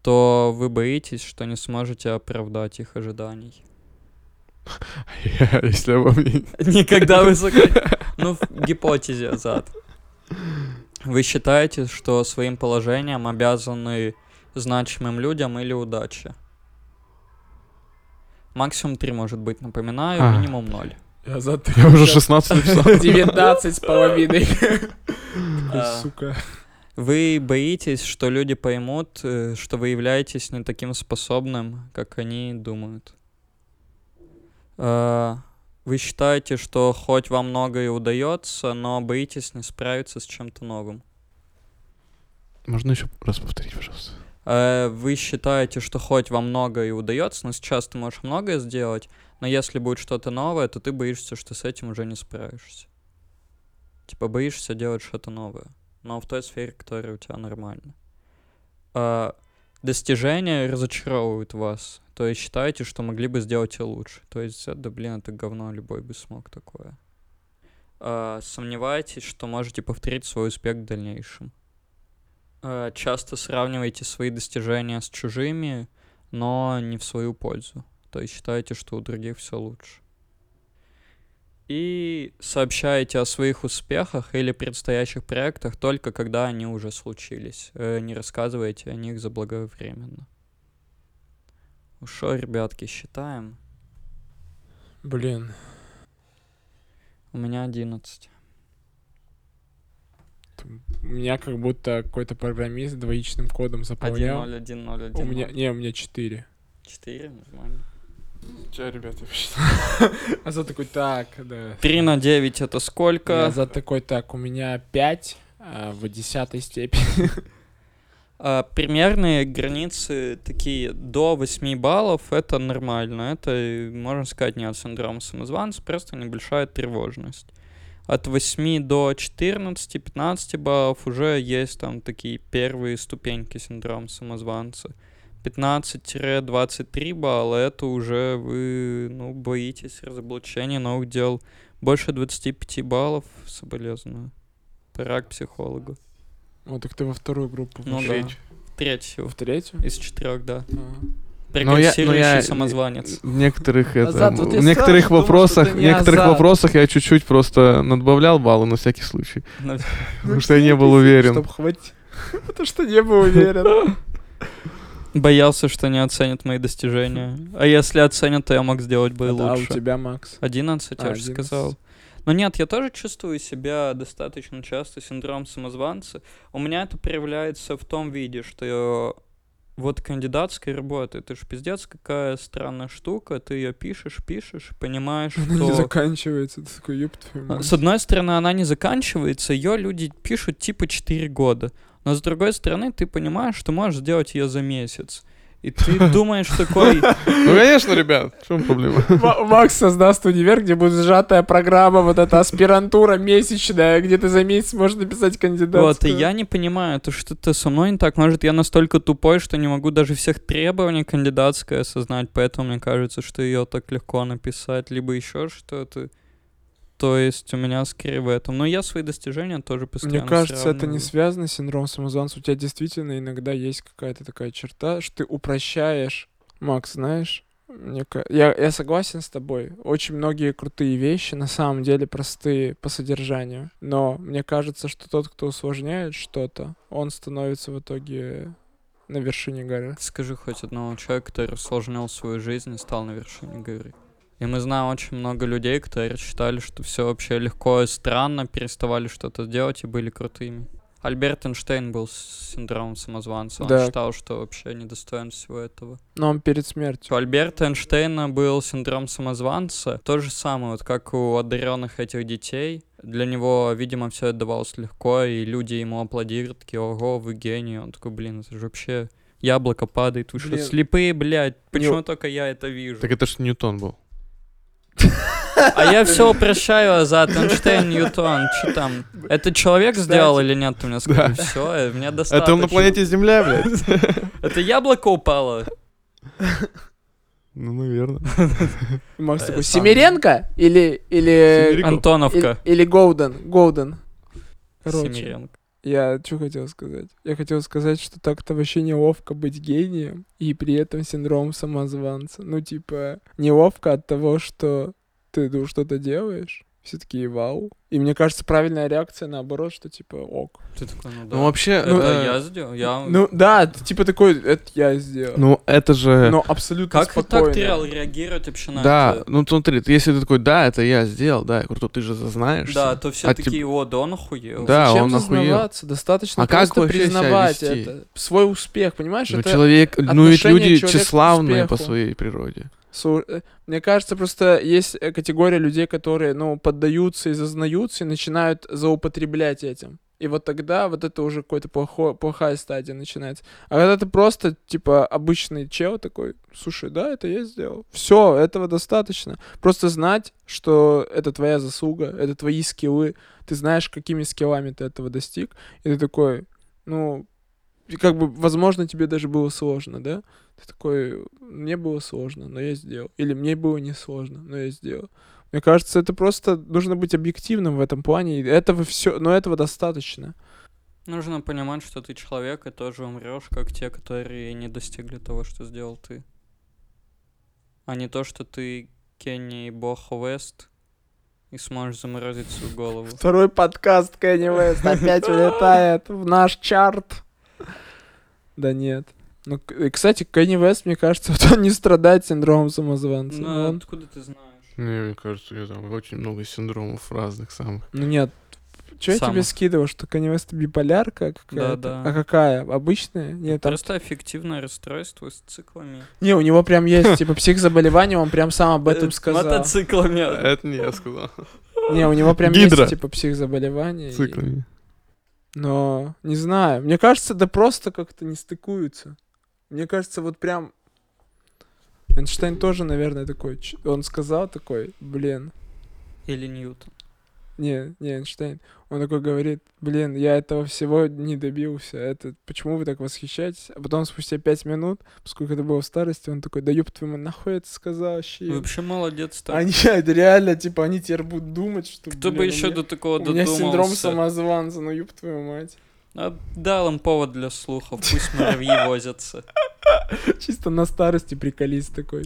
то вы боитесь, что не сможете оправдать их ожиданий. Я, Если мне... Никогда высоко... Ну, в гипотезе зад. Вы считаете, что своим положением обязаны значимым людям или удаче? Максимум 3 может быть, напоминаю, А. минимум 0. Я за Я уже 16 написал. 19 с половиной. Такой. Сука. Вы боитесь, что люди поймут, э, что вы являетесь не таким способным, как они думают. А, Вы считаете, что хоть вам многое удается, но боитесь не справиться с чем-то новым. Можно еще раз повторить, пожалуйста? Э, Вы считаете, что хоть вам многое удается, но сейчас ты можешь многое сделать, но если будет что-то новое, то ты боишься, что с этим уже не справишься. Типа боишься делать что-то новое, но в той сфере, которая у тебя нормально. А, достижения разочаровывают вас, то есть считаете, что могли бы сделать и лучше. То есть, э, да блин, это говно, любой бы смог такое. А, сомневаетесь, что можете повторить свой успех в дальнейшем. Э, часто сравниваете свои достижения с чужими, но не в свою пользу. То есть считаете, что у других все лучше. И сообщаете о своих успехах или предстоящих проектах только когда они уже случились. Э, Не рассказывайте о них заблаговременно. Ну шо, ребятки, считаем. Блин. У меня 11. У меня как будто какой-то программист двоичным кодом заполнял. 1-0, 1-0, 1 У меня, не, у меня 4. 4, нормально. Че, ребята, А за такой, так, да. 3 на 9 это Я сколько? за такой, так, у меня 5 в десятой степени. А, примерные границы такие до 8 баллов это нормально. Это, можно сказать, не от синдрома самозванца, просто небольшая тревожность. От 8 до 14-15 баллов уже есть там такие первые ступеньки синдрома самозванца. 15-23 балла это уже вы ну, боитесь разоблачения новых дел. Больше 25 баллов соболезную. Пора к психологу. Вот так ты во вторую группу Ну да. Третью. В третью? Из четырех, да. А. Но я- но Прогрессирующий я- самозванец. В некоторых, это, Азат, вот в некоторых сразу думал, вопросах, что в некоторых Азат. вопросах я чуть-чуть просто надбавлял баллы на всякий случай. Ну, Потому что я не был уверен. Потому что не был уверен. Боялся, что не оценят мои достижения. А если оценят, то я мог сделать бы и Да, у лучше. тебя, Макс. 11, я А, же 11. сказал. Но нет, я тоже чувствую себя достаточно часто синдром самозванца. У меня это проявляется в том виде, что я вот кандидатская работа, это же пиздец какая странная штука, ты ее пишешь, пишешь, понимаешь, Она не что... заканчивается. Ты такой, ёб твою А, мать. С одной стороны, она не заканчивается, ее люди пишут типа 4 года. Но с другой стороны, ты понимаешь, что можешь сделать ее за месяц. И ты думаешь такой, Ну, конечно, ребят, в чем проблема? Ма- Макс создаст универ, где будет сжатая программа, вот эта аспирантура месячная, где ты за месяц можешь написать кандидатскую. вот, и я не понимаю, то что-то со мной не так. Может, я настолько тупой, что не могу даже всех требований кандидатской осознать, поэтому мне кажется, что ее так легко написать, либо еще что-то. То есть у меня скорее в этом. Но я свои достижения тоже постоянно Мне кажется, это не связано с синдромом самозванца. У тебя действительно иногда есть какая-то такая черта, что ты упрощаешь Макс, знаешь, мне я, я согласен с тобой. Очень многие крутые вещи на самом деле простые по содержанию. Но мне кажется, что тот, кто усложняет что-то, он становится в итоге на вершине горы. Скажи хоть одного человека, который усложнил свою жизнь и стал на вершине горы. И мы знаем очень много людей, которые считали, что все вообще легко и странно, переставали что-то делать и были крутыми. Альберт Эйнштейн был с синдромом самозванца. Он Да. считал, что вообще недостоин всего этого. Но он перед смертью. У Альберта Эйнштейна был синдром самозванца. То же самое, вот как у одаренных этих детей. Для него, видимо, все это давалось легко, и люди ему аплодируют, такие, ого, вы гений. Он такой, блин, это же вообще яблоко падает. Вы что, слепые, блядь? Почему Не- только я это вижу? Так это ж Ньютон был. А я все прощаю, Азат, Эйнштейн, Ньютон, что там? Это человек Кстати. сделал или нет? Ты мне скажи. Да. Все, мне достаточно. Это он на планете Земля, блядь? Это яблоко упало? Ну, наверное. Макс Э, такой, сам. Семиренко или... Или, Антоновка. или Голден. Голден. Короче, Семиренко. Я что хотел сказать? Я хотел сказать, что так-то вообще неловко быть гением и при этом синдром самозванца. Ну, типа, неловко от того, что ты ну, что-то делаешь, все такие вау. И мне кажется, правильная реакция наоборот, что типа ок. Ты такой, ну да. Ну, вообще... Это э, я сделал. Я... Ну да, ты типа такой, это я сделал. Ну, это же... Но абсолютно как так спокойно. ты реал- реагировать вообще на Да, это? ну смотри, если ты такой, да, это я сделал, да, я говорю, то ты же зазнаешься. Да, то все А такие, о, да он охуел. Да, Зачем он охуел. зазнаваться? Достаточно А как просто признавать вести? это. Свой успех, понимаешь? Ну, это человек, ну ведь люди тщеславные по своей природе. Э, Мне кажется, просто есть э, категория людей, которые, ну, поддаются и зазнаются и начинают злоупотреблять этим. И вот тогда вот это уже плохо, плохая стадия начинается. А когда ты просто, типа, обычный чел такой, слушай, да, это я сделал. Все, этого достаточно. Просто знать, что это твоя заслуга, это твои скиллы. Ты знаешь, какими скиллами ты этого достиг. И ты такой, ну, как бы, возможно, тебе даже было сложно, да? Ты такой, мне было сложно, но я сделал. Или мне было не сложно, но я сделал. Мне кажется, это просто нужно быть объективным в этом плане. И этого все, но этого достаточно. Нужно понимать, что ты человек и тоже умрешь, как те, которые не достигли того, что сделал ты. А не то, что ты Кенни Бог Вест и сможешь заморозить свою голову. Второй подкаст Кенни Уэст опять улетает в наш чарт. Да нет. Ну, и, кстати, Кенни Уэст, мне кажется, вот он не страдает синдромом самозванца. Ну, Он- откуда ты знаешь? Не, мне кажется, я там очень много синдромов разных самых. Ну нет. Че я тебе скидывал, что Kanye West биполярка какая-то? Да-да. А какая? Обычная? Нет, там... Просто аффективное расстройство с циклами. Не, у него прям есть, типа, психзаболевание, он прям сам об этом Э, сказал. Мотоциклами. Это не я сказал. Не, у него прям есть, типа, психзаболевание. Циклами. Но, не знаю, мне кажется, да просто как-то не стыкуются. Мне кажется, вот прям... Эйнштейн тоже, наверное, такой... Он сказал такой, блин, Или Ньютон. Не, не, Эйнштейн. Он такой говорит, блин, я этого всего не добился. Это почему вы так восхищаетесь? А потом спустя пять минут, поскольку это было в старости, он такой, да ёб твою мать, нахуй это сказал вообще? Вообще молодец так. Они это реально, типа, они теперь будут думать, что, Кто бы блин, у еще меня- до такого У меня синдром додумался? самозванца, ну ёб твою мать. А, Дал им повод для слухов, пусть муравьи возятся. Чисто на старости приколист такой.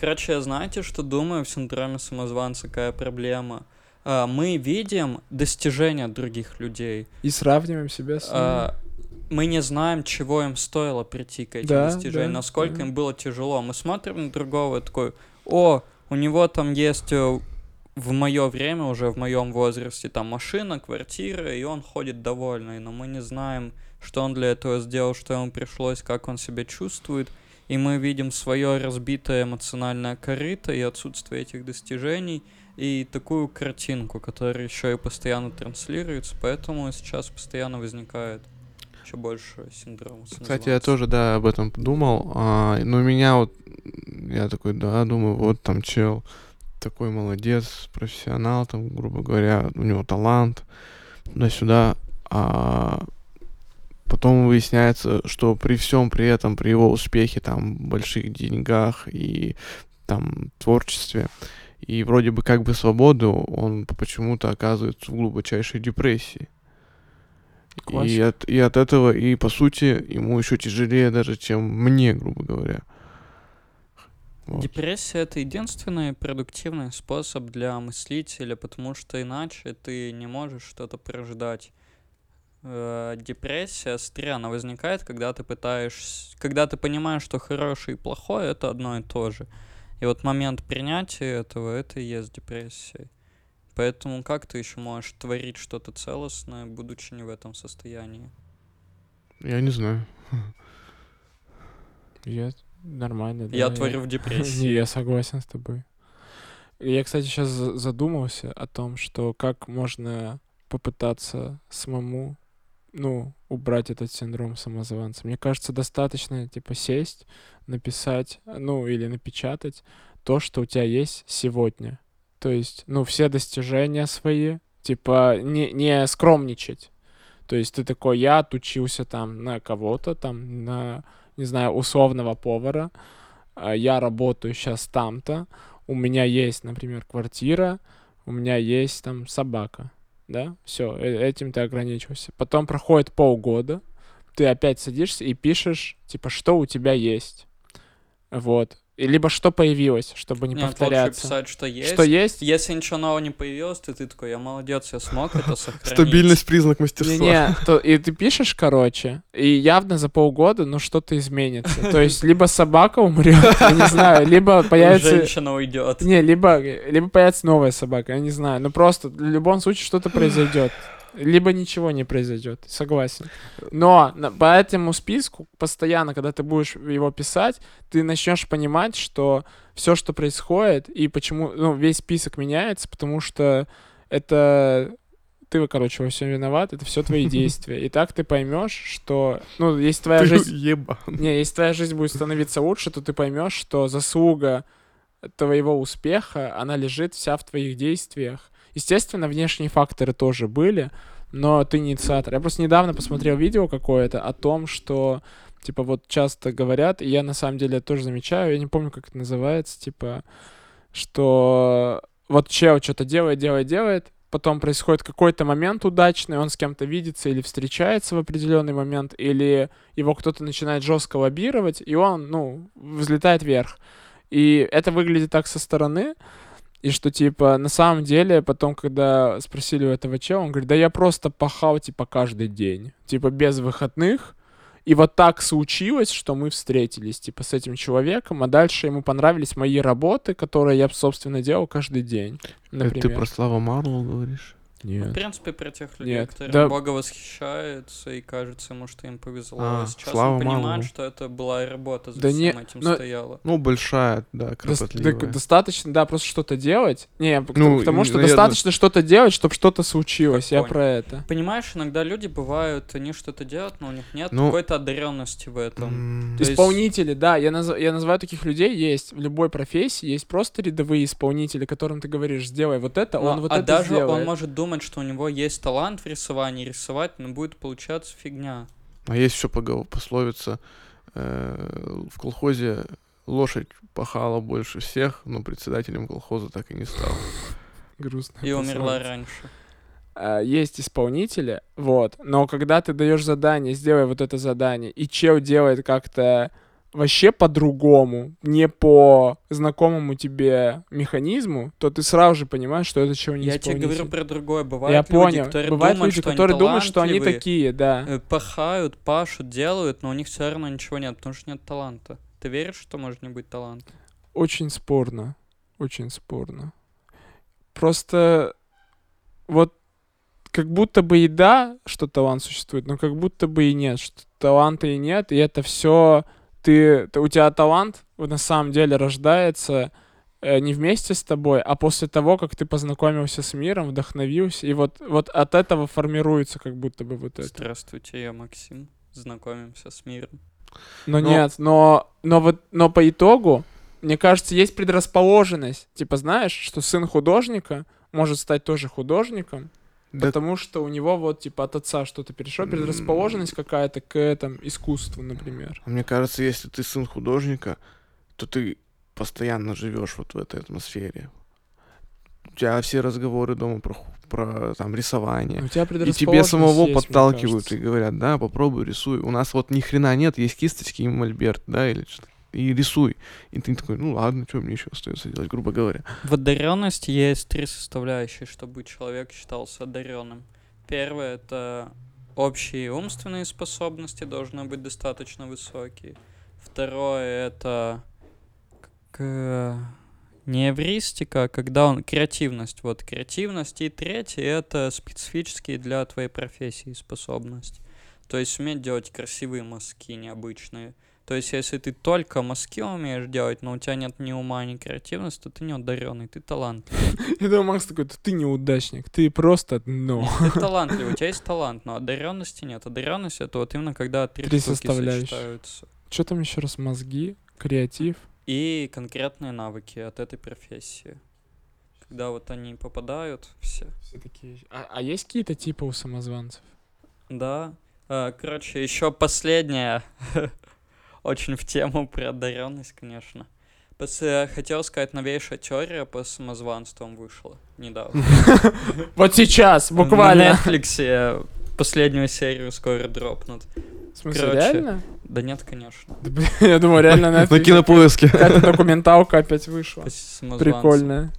Короче, я знаете, что думаю в синдроме самозванца, какая проблема? А, Мы видим достижения других людей. И сравниваем себя с ними. А, Мы не знаем, чего им стоило прийти к этим Да, достижениям, да, насколько да. им было тяжело. Мы смотрим на другого и такой, о, у него там есть э, в мое время, уже в моем возрасте, там машина, квартира, и он ходит довольный, но мы не знаем, что он для этого сделал, что ему пришлось, как он себя чувствует, и мы видим свое разбитое эмоциональное корыто и отсутствие этих достижений, и такую картинку, которая еще и постоянно транслируется, поэтому сейчас постоянно возникает еще больше синдрома Кстати, я тоже, да, об этом думал. А, но меня вот, я такой, да, думаю, вот там чел такой молодец, профессионал, там, грубо говоря, у него талант, туда-сюда. А потом выясняется, что при всем при этом, при его успехе, там, больших деньгах и там творчестве, и вроде бы как бы свободу, он почему-то оказывается в глубочайшей депрессии. И от, и от этого, и по сути, ему еще тяжелее даже, чем мне, грубо говоря. Вот. Депрессия это единственный продуктивный способ для мыслителя, потому что иначе ты не можешь что-то прождать. Э, Депрессия странно возникает, когда ты пытаешься, когда ты понимаешь, что хорошее и плохое это одно и то же. И вот момент принятия этого это и есть депрессия. Поэтому как ты еще можешь творить что-то целостное, будучи не в этом состоянии? Я не знаю. Я нормально, да. Я творю в депрессии. Не, я согласен с тобой. Я, кстати, сейчас задумался о том, что как можно попытаться самому, ну, убрать этот синдром самозванца. Мне кажется, достаточно, типа, сесть, написать, ну, или напечатать то, что у тебя есть сегодня. То есть, ну, все достижения свои, типа, не, не скромничать. То есть ты такой, я отучился там на кого-то, там, на, не знаю, условного повара, а я работаю сейчас там-то, у меня есть, например, квартира, у меня есть там собака, да, все, этим ты ограничился. Потом проходит полгода, ты опять садишься и пишешь, типа, что у тебя есть. Вот. И либо что появилось, чтобы не Нет, повторяться. лучше писать, что есть. Что есть? Если ничего нового не появилось, то ты такой, я молодец, я смог это сохранить. Стабильность признак мастерства. Не-не, то, и ты пишешь, короче, и явно за полгода, ну, что-то изменится. То есть, либо собака умрет, я не знаю, либо появится... Женщина уйдет. Не, либо, либо появится новая собака, я не знаю. Ну, просто в любом случае что-то произойдет. Либо ничего не произойдет, согласен. Но по этому списку постоянно, когда ты будешь его писать, ты начнешь понимать, что все, что происходит, и почему, ну, весь список меняется, потому что это ты, короче, во всем виноват, это все твои действия. И так ты поймешь, что, ну, если твоя Ты жизнь, еба. не, если твоя жизнь будет становиться лучше, то ты поймешь, что заслуга твоего успеха, она лежит вся в твоих действиях. Естественно, внешние факторы тоже были, но ты не инициатор. Я просто недавно посмотрел видео какое-то о том, что, типа, вот часто говорят, и я на самом деле тоже замечаю, я не помню, как это называется, типа, что вот чел что-то делает, делает, делает, потом происходит какой-то момент удачный, он с кем-то видится или встречается в определенный момент, или его кто-то начинает жестко лоббировать, и он, ну, взлетает вверх. И это выглядит так со стороны, и что, типа, на самом деле, потом, когда спросили у этого чела, он говорит, да я просто пахал, типа, каждый день, типа, без выходных, и вот так случилось, что мы встретились, типа, с этим человеком, а дальше ему понравились мои работы, которые я, собственно, делал каждый день, Это например. ты про Славу Марлоу говоришь? В Нет. принципе, про тех людей, Нет, которые да. Бога восхищаются, и кажется ему, что им повезло. А, сейчас слава он понимает, Малому. что это была работа за Да всем не- этим но- стояла. Ну, большая, да, кропотливая. так достаточно, да, просто что-то делать. Не, Ну, к тому, что ну, я- достаточно что-то делать, чтобы что-то случилось. Как Я понял. про это. Понимаешь, иногда люди бывают, они что-то делают, но у них нет Ну, какой-то одаренности в этом. То есть- Исполнители, да, я, наз- я называю таких людей, есть в любой профессии, есть просто рядовые исполнители, которым ты говоришь, сделай вот это, Ну, он вот а это даже сделает. он может думать, что у него есть талант в рисовании, рисовать, но будет получаться фигня. А есть еще пословица э, в колхозе лошадь пахала больше всех, но председателем колхоза так и не стал. Грустно. И умерла раньше. А, Есть исполнители, вот, но когда ты даешь задание, сделай вот это задание, и чел делает как-то вообще по-другому, не по знакомому тебе механизму, то ты сразу же понимаешь, что это чего не Я тебе говорю про другое. Бывают Я люди, понял. которые Бывают думают, люди, что которые они думают, что они такие, да. э, пахают, пашут, делают, но у них все равно ничего нет, потому что нет таланта. Ты веришь, что может не быть таланта? Очень спорно. Очень спорно. Просто вот как будто бы и да, что талант существует, но как будто бы и нет, что таланта и нет, и это все ты, ты- у тебя талант на самом деле рождается э, не вместе с тобой, а после того, как ты познакомился с миром, вдохновился, и вот, вот от этого формируется как будто бы вот это. Здравствуйте, я Максим. Знакомимся с миром. Но, Но- нет, но, но вот, но по итогу, мне кажется, есть предрасположенность. Типа, знаешь, что сын художника может стать тоже художником, Да потому что у него вот, типа, от отца что-то перешло, предрасположенность какая-то к этому искусству, например. Мне кажется, если ты сын художника, то ты постоянно живешь вот в этой атмосфере. У тебя все разговоры дома про, про там рисование. У тебя И тебе самого есть, подталкивают и говорят, да, попробуй рисуй. У нас вот ни хрена нет, есть кисточки и мольберт, да, или что-то и рисуй. И ты такой, ну ладно, что мне еще остается делать, грубо говоря. В одаренности есть три составляющие, чтобы человек считался одаренным. Первое это общие умственные способности должны быть достаточно высокие. Второе это к не эвристика, а когда он креативность, вот креативность. И третье это специфические для твоей профессии способности. То есть уметь делать красивые мазки необычные. То есть, если ты только мазки умеешь делать, но у тебя нет ни ума, ни креативности, то ты не одаренный, ты талантливый. Я думаю, Макс такой, ты неудачник, ты просто дно. Ты талантливый, у тебя есть талант, но одаренности нет. Одаренность это вот именно когда три, составляющие. сочетаются. Что там еще раз? Мозги, креатив. И конкретные навыки от этой профессии. Когда вот они попадают, все. Все такие. А, а есть какие-то типы у самозванцев? Да. А, Короче, еще последняя, очень в тему про одаренность, конечно. Э, Хотел сказать, новейшая теория по самозванствам вышла недавно. Вот сейчас, На буквально. Netflix последнюю серию скоро дропнут. В смысле, Короче, реально? Да нет, конечно. Да, блин, Я думаю, реально на На кинопоиске. Какая-то документалка опять вышла. Прикольная.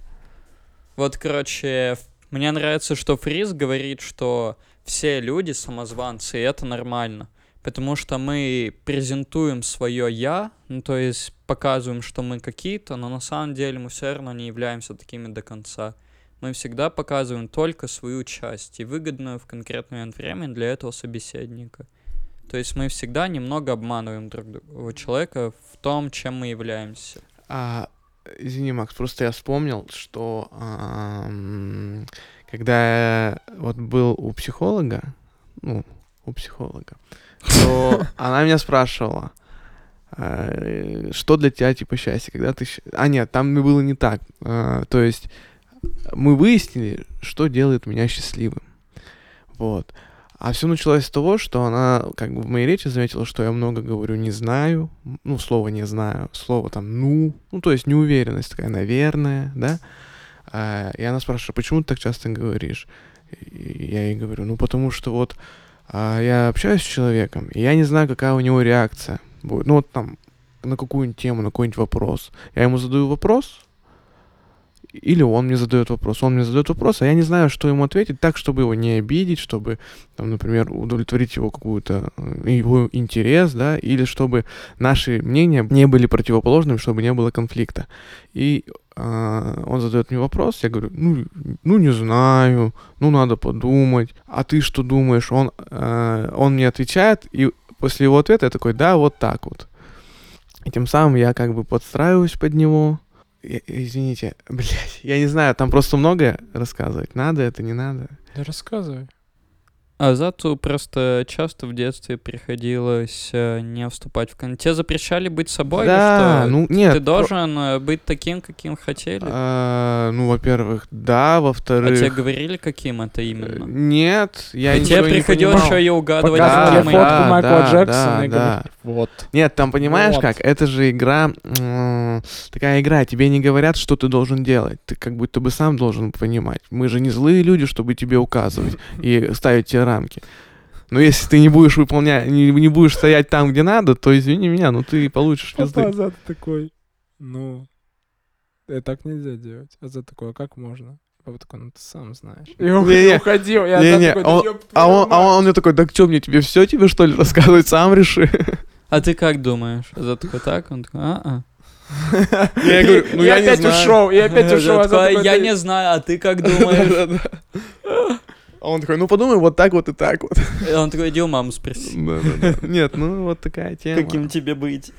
Вот, короче, мне нравится, что Фриз говорит, что все люди самозванцы, и это нормально. Потому что мы презентуем свое я, ну то есть показываем, что мы какие-то, но на самом деле мы все равно не являемся такими до конца. Мы всегда показываем только свою часть и выгодную в конкретный момент времени для этого собеседника. То есть мы всегда немного обманываем друг другого человека в том, чем мы являемся. А, извини, Макс, просто я вспомнил, что ам, когда я вот был у психолога, ну, у психолога, то она меня спрашивала, э, что для тебя типа счастье, когда ты... А нет, там было не так. А, То есть мы выяснили, что делает меня счастливым. Вот. А все началось с того, что она как бы в моей речи заметила, что я много говорю не знаю, ну, слово не знаю, слово там ну, ну, то есть неуверенность такая, наверное, да. А, И она спрашивает, почему ты так часто говоришь? И я ей говорю, ну, потому что вот а, я общаюсь с человеком, и я не знаю, какая у него реакция будет. Ну, вот там, на какую-нибудь тему, на какой-нибудь вопрос. Я ему задаю вопрос, или он мне задает вопрос. Он мне задает вопрос, а я не знаю, что ему ответить так, чтобы его не обидеть, чтобы, там, например, удовлетворить его какую-то э, его интерес, да, или чтобы наши мнения не были противоположными, чтобы не было конфликта. И он задает мне вопрос, я говорю, ну, ну не знаю, ну надо подумать, а ты что думаешь? Он, э, он мне отвечает, и после его ответа я такой, да, вот так вот. И тем самым я как бы подстраиваюсь под него. Я- извините, блядь, я не знаю, там просто многое рассказывать. Надо это, не надо. Да рассказывай. А Зату просто часто в детстве приходилось э, не вступать в кон. Тебе запрещали быть собой? или да, что? ну нет. Ты про- должен э, быть таким, каким хотели? А, ну, во-первых, да, А во-вторых... тебе говорили, каким это э, именно? Нет, я И ничего тебе приходилось еще и угадывать Показывали да, фотку да, Майкла да, Джексона да, и да. вот. Нет, там понимаешь Вот. как? Это же игра, такая игра. Тебе не говорят, что ты должен делать. Ты как будто бы сам должен понимать. Мы же не злые люди, чтобы тебе указывать и ставить тебе рамки. Но если ты не будешь выполнять, не, не будешь стоять там, где надо, то извини меня, но ты получишь пизды. Азат такой, ну, э, так нельзя делать. Азат такой, а как можно? Папа такой, ну ты сам знаешь. И он Не-не. уходил, и Азат Не-не, такой, да он- ёб А он, а мать. он мне такой, так что мне тебе все тебе что ли рассказывать, сам реши. А ты как думаешь? За такой так? Он такой, а-а. Я говорю, ну И я не опять знаю. ушел, и опять Азат ушел. Азат такой, такой, Я «Да не знаю, а ты как думаешь? А он такой, ну подумай вот так вот и так вот. И Он такой, иди у мамы спроси. Да-да-да. Нет, ну вот такая тема. Каким тебе быть?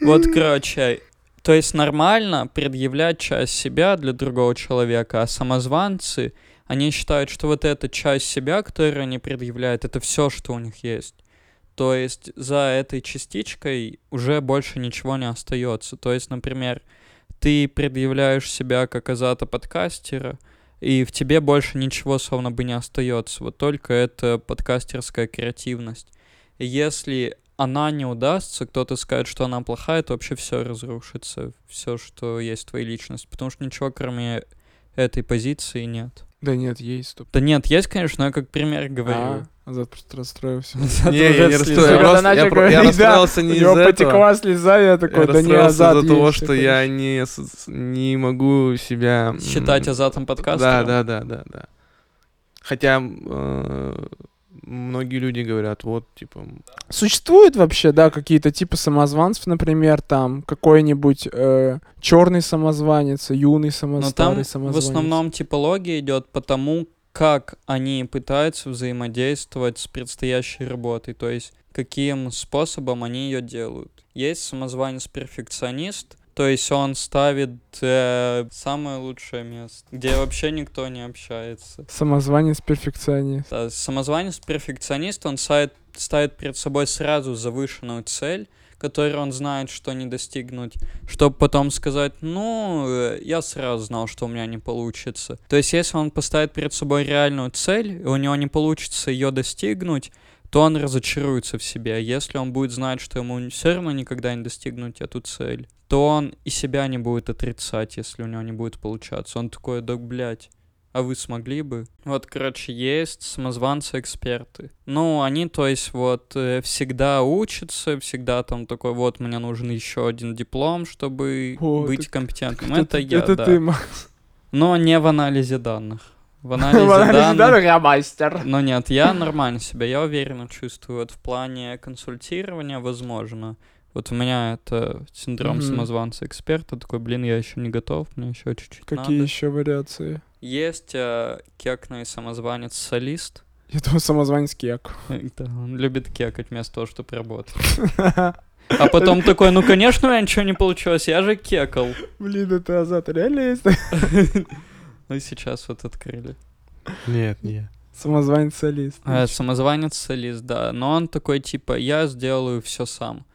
Вот, короче, то есть нормально предъявлять часть себя для другого человека, а самозванцы, они считают, что вот эта часть себя, которую они предъявляют, это все, что у них есть. То есть за этой частичкой уже больше ничего не остается. То есть, например, ты предъявляешь себя как азата подкастера, и в тебе больше ничего словно бы не остается. Вот только это подкастерская креативность. И если она не удастся, кто-то скажет, что она плохая, то вообще все разрушится, все, что есть в твоей личности. Потому что ничего, кроме этой позиции, нет. Да нет, есть. Стоп. Да нет, есть, конечно, но я как пример говорю. А, Азат просто расстроился. Не, я не расстроился. Я расстроился не У него из-за этого. потекла слеза, я такой, Я да не, расстроился Азат из-за того, есть, что я не, не могу себя... Считать Азатом подкаста? Да, да, да, да, да. Хотя э, многие люди говорят, вот, типа, Существуют вообще, да, какие-то типы самозванцев, например, там какой-нибудь черный самозванец, юный само... Но там в самозванец. основном типология идет по тому, как они пытаются взаимодействовать с предстоящей работой, то есть каким способом они ее делают. Есть самозванец-перфекционист, то есть он ставит э, самое лучшее место, где вообще никто не общается. Самозванец-перфекционист. Да, Самозванец-перфекционист, он ставит, ставит перед собой сразу завышенную цель, которую он знает, что не достигнуть, чтобы потом сказать, ну, э, я сразу знал, что у меня не получится. То есть, если он поставит перед собой реальную цель, и у него не получится ее достигнуть, то он разочаруется в себе. А если он будет знать, что ему все равно никогда не достигнуть эту цель, то он и себя не будет отрицать, если у него не будет получаться. Он такой, да, блядь, а вы смогли бы? Вот, короче, есть самозванцы-эксперты. Ну, они, то есть, вот, э, всегда учатся, всегда там такой, вот, мне нужен еще один диплом, чтобы О, быть это- компетентным. Это, Это, я, это да. ты, Макс. Но не в анализе данных. В анализе В анализе данных... данных я мастер. Но нет, я нормально себя, я уверенно чувствую. Вот в плане консультирования возможно. Вот у меня это синдром Мгм. самозванца-эксперта. Такой, блин, я еще не готов, мне еще чуть-чуть Какие надо. еще вариации? Есть э, кекный самозванец-солист. Я думаю, самозванец кек. Да, он любит кекать вместо того, чтобы работать. А потом такой, ну, конечно, у меня ничего не получилось, я же кекал. Блин, это Азат реально есть? Ну и сейчас вот открыли. нет, нет. Самозванец-солист. А, самозванец-солист, да. Но он такой, типа, я сделаю все сам.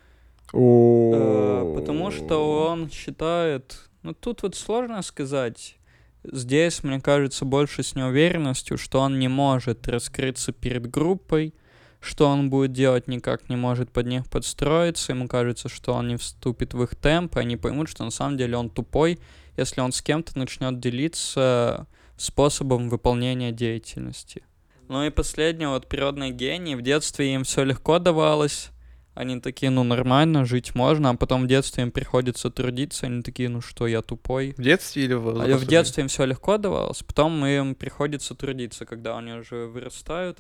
Э, Потому что он считает... Ну, тут вот сложно сказать. Здесь, мне кажется, больше с неуверенностью, что он не может раскрыться перед группой, что он будет делать, никак не может под них подстроиться. Ему кажется, что он не вступит в их темп, и они поймут, что на самом деле он тупой, если он с кем-то начнет делиться способом выполнения деятельности. Ну и последнее, вот природные гении. В детстве им все легко давалось. Они такие, ну нормально, жить можно, а потом в детстве им приходится трудиться, они такие, ну что, я тупой. В детстве или в А В детстве им все легко давалось, потом им приходится трудиться, когда они уже вырастают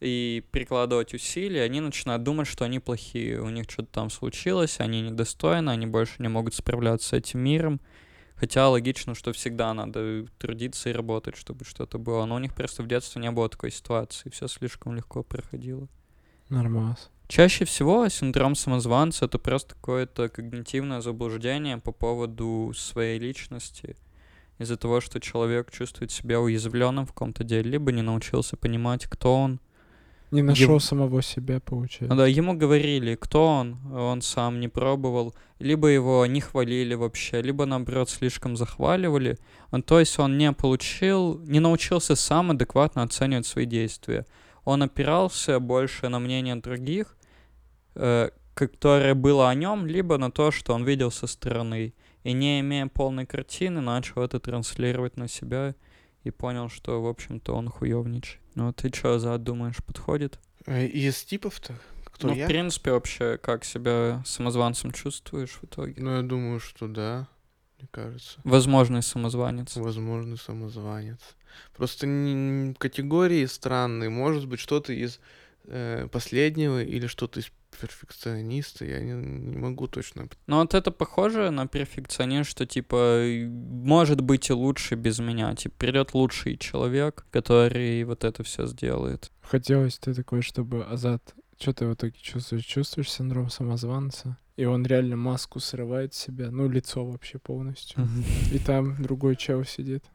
и прикладывать усилия, они начинают думать, что они плохие, у них что-то там случилось, они недостойны, они больше не могут справляться с этим миром. Хотя логично, что всегда надо трудиться и работать, чтобы что-то было. Но у них просто в детстве не было такой ситуации, все слишком легко проходило. Нормас. Чаще всего синдром самозванца это просто какое-то когнитивное заблуждение по поводу своей личности. Из-за того, что человек чувствует себя уязвленным в каком-то деле, либо не научился понимать, кто он. Не нашел Ев- самого себя, Ну получается. да, ему говорили, кто он, он сам не пробовал, либо его не хвалили вообще, либо наоборот слишком захваливали. Он, то есть он не получил, не научился сам адекватно оценивать свои действия. Он опирался больше на мнение других, э, которое было о нем, либо на то, что он видел со стороны. И не имея полной картины, начал это транслировать на себя и понял, что, в общем-то, он хуёвничает. Ну, ты что, за думаешь, подходит? Э, Из типов-то? Кто ну, я? в принципе, вообще, как себя самозванцем чувствуешь в итоге? Ну, я думаю, что да, мне кажется. Возможный самозванец. Возможно, самозванец. Просто категории странные. Может быть, что-то из э, последнего или что-то из перфекциониста. Я не, не могу точно. Но вот это похоже на перфекционизм, что, типа, может быть и лучше без меня. Типа, придет лучший человек, который вот это все сделает. Хотелось ты такой, чтобы Азат... Что ты в итоге чувствуешь? Чувствуешь синдром самозванца? И он реально маску срывает с себя, ну, лицо вообще полностью. И там другой чел сидит.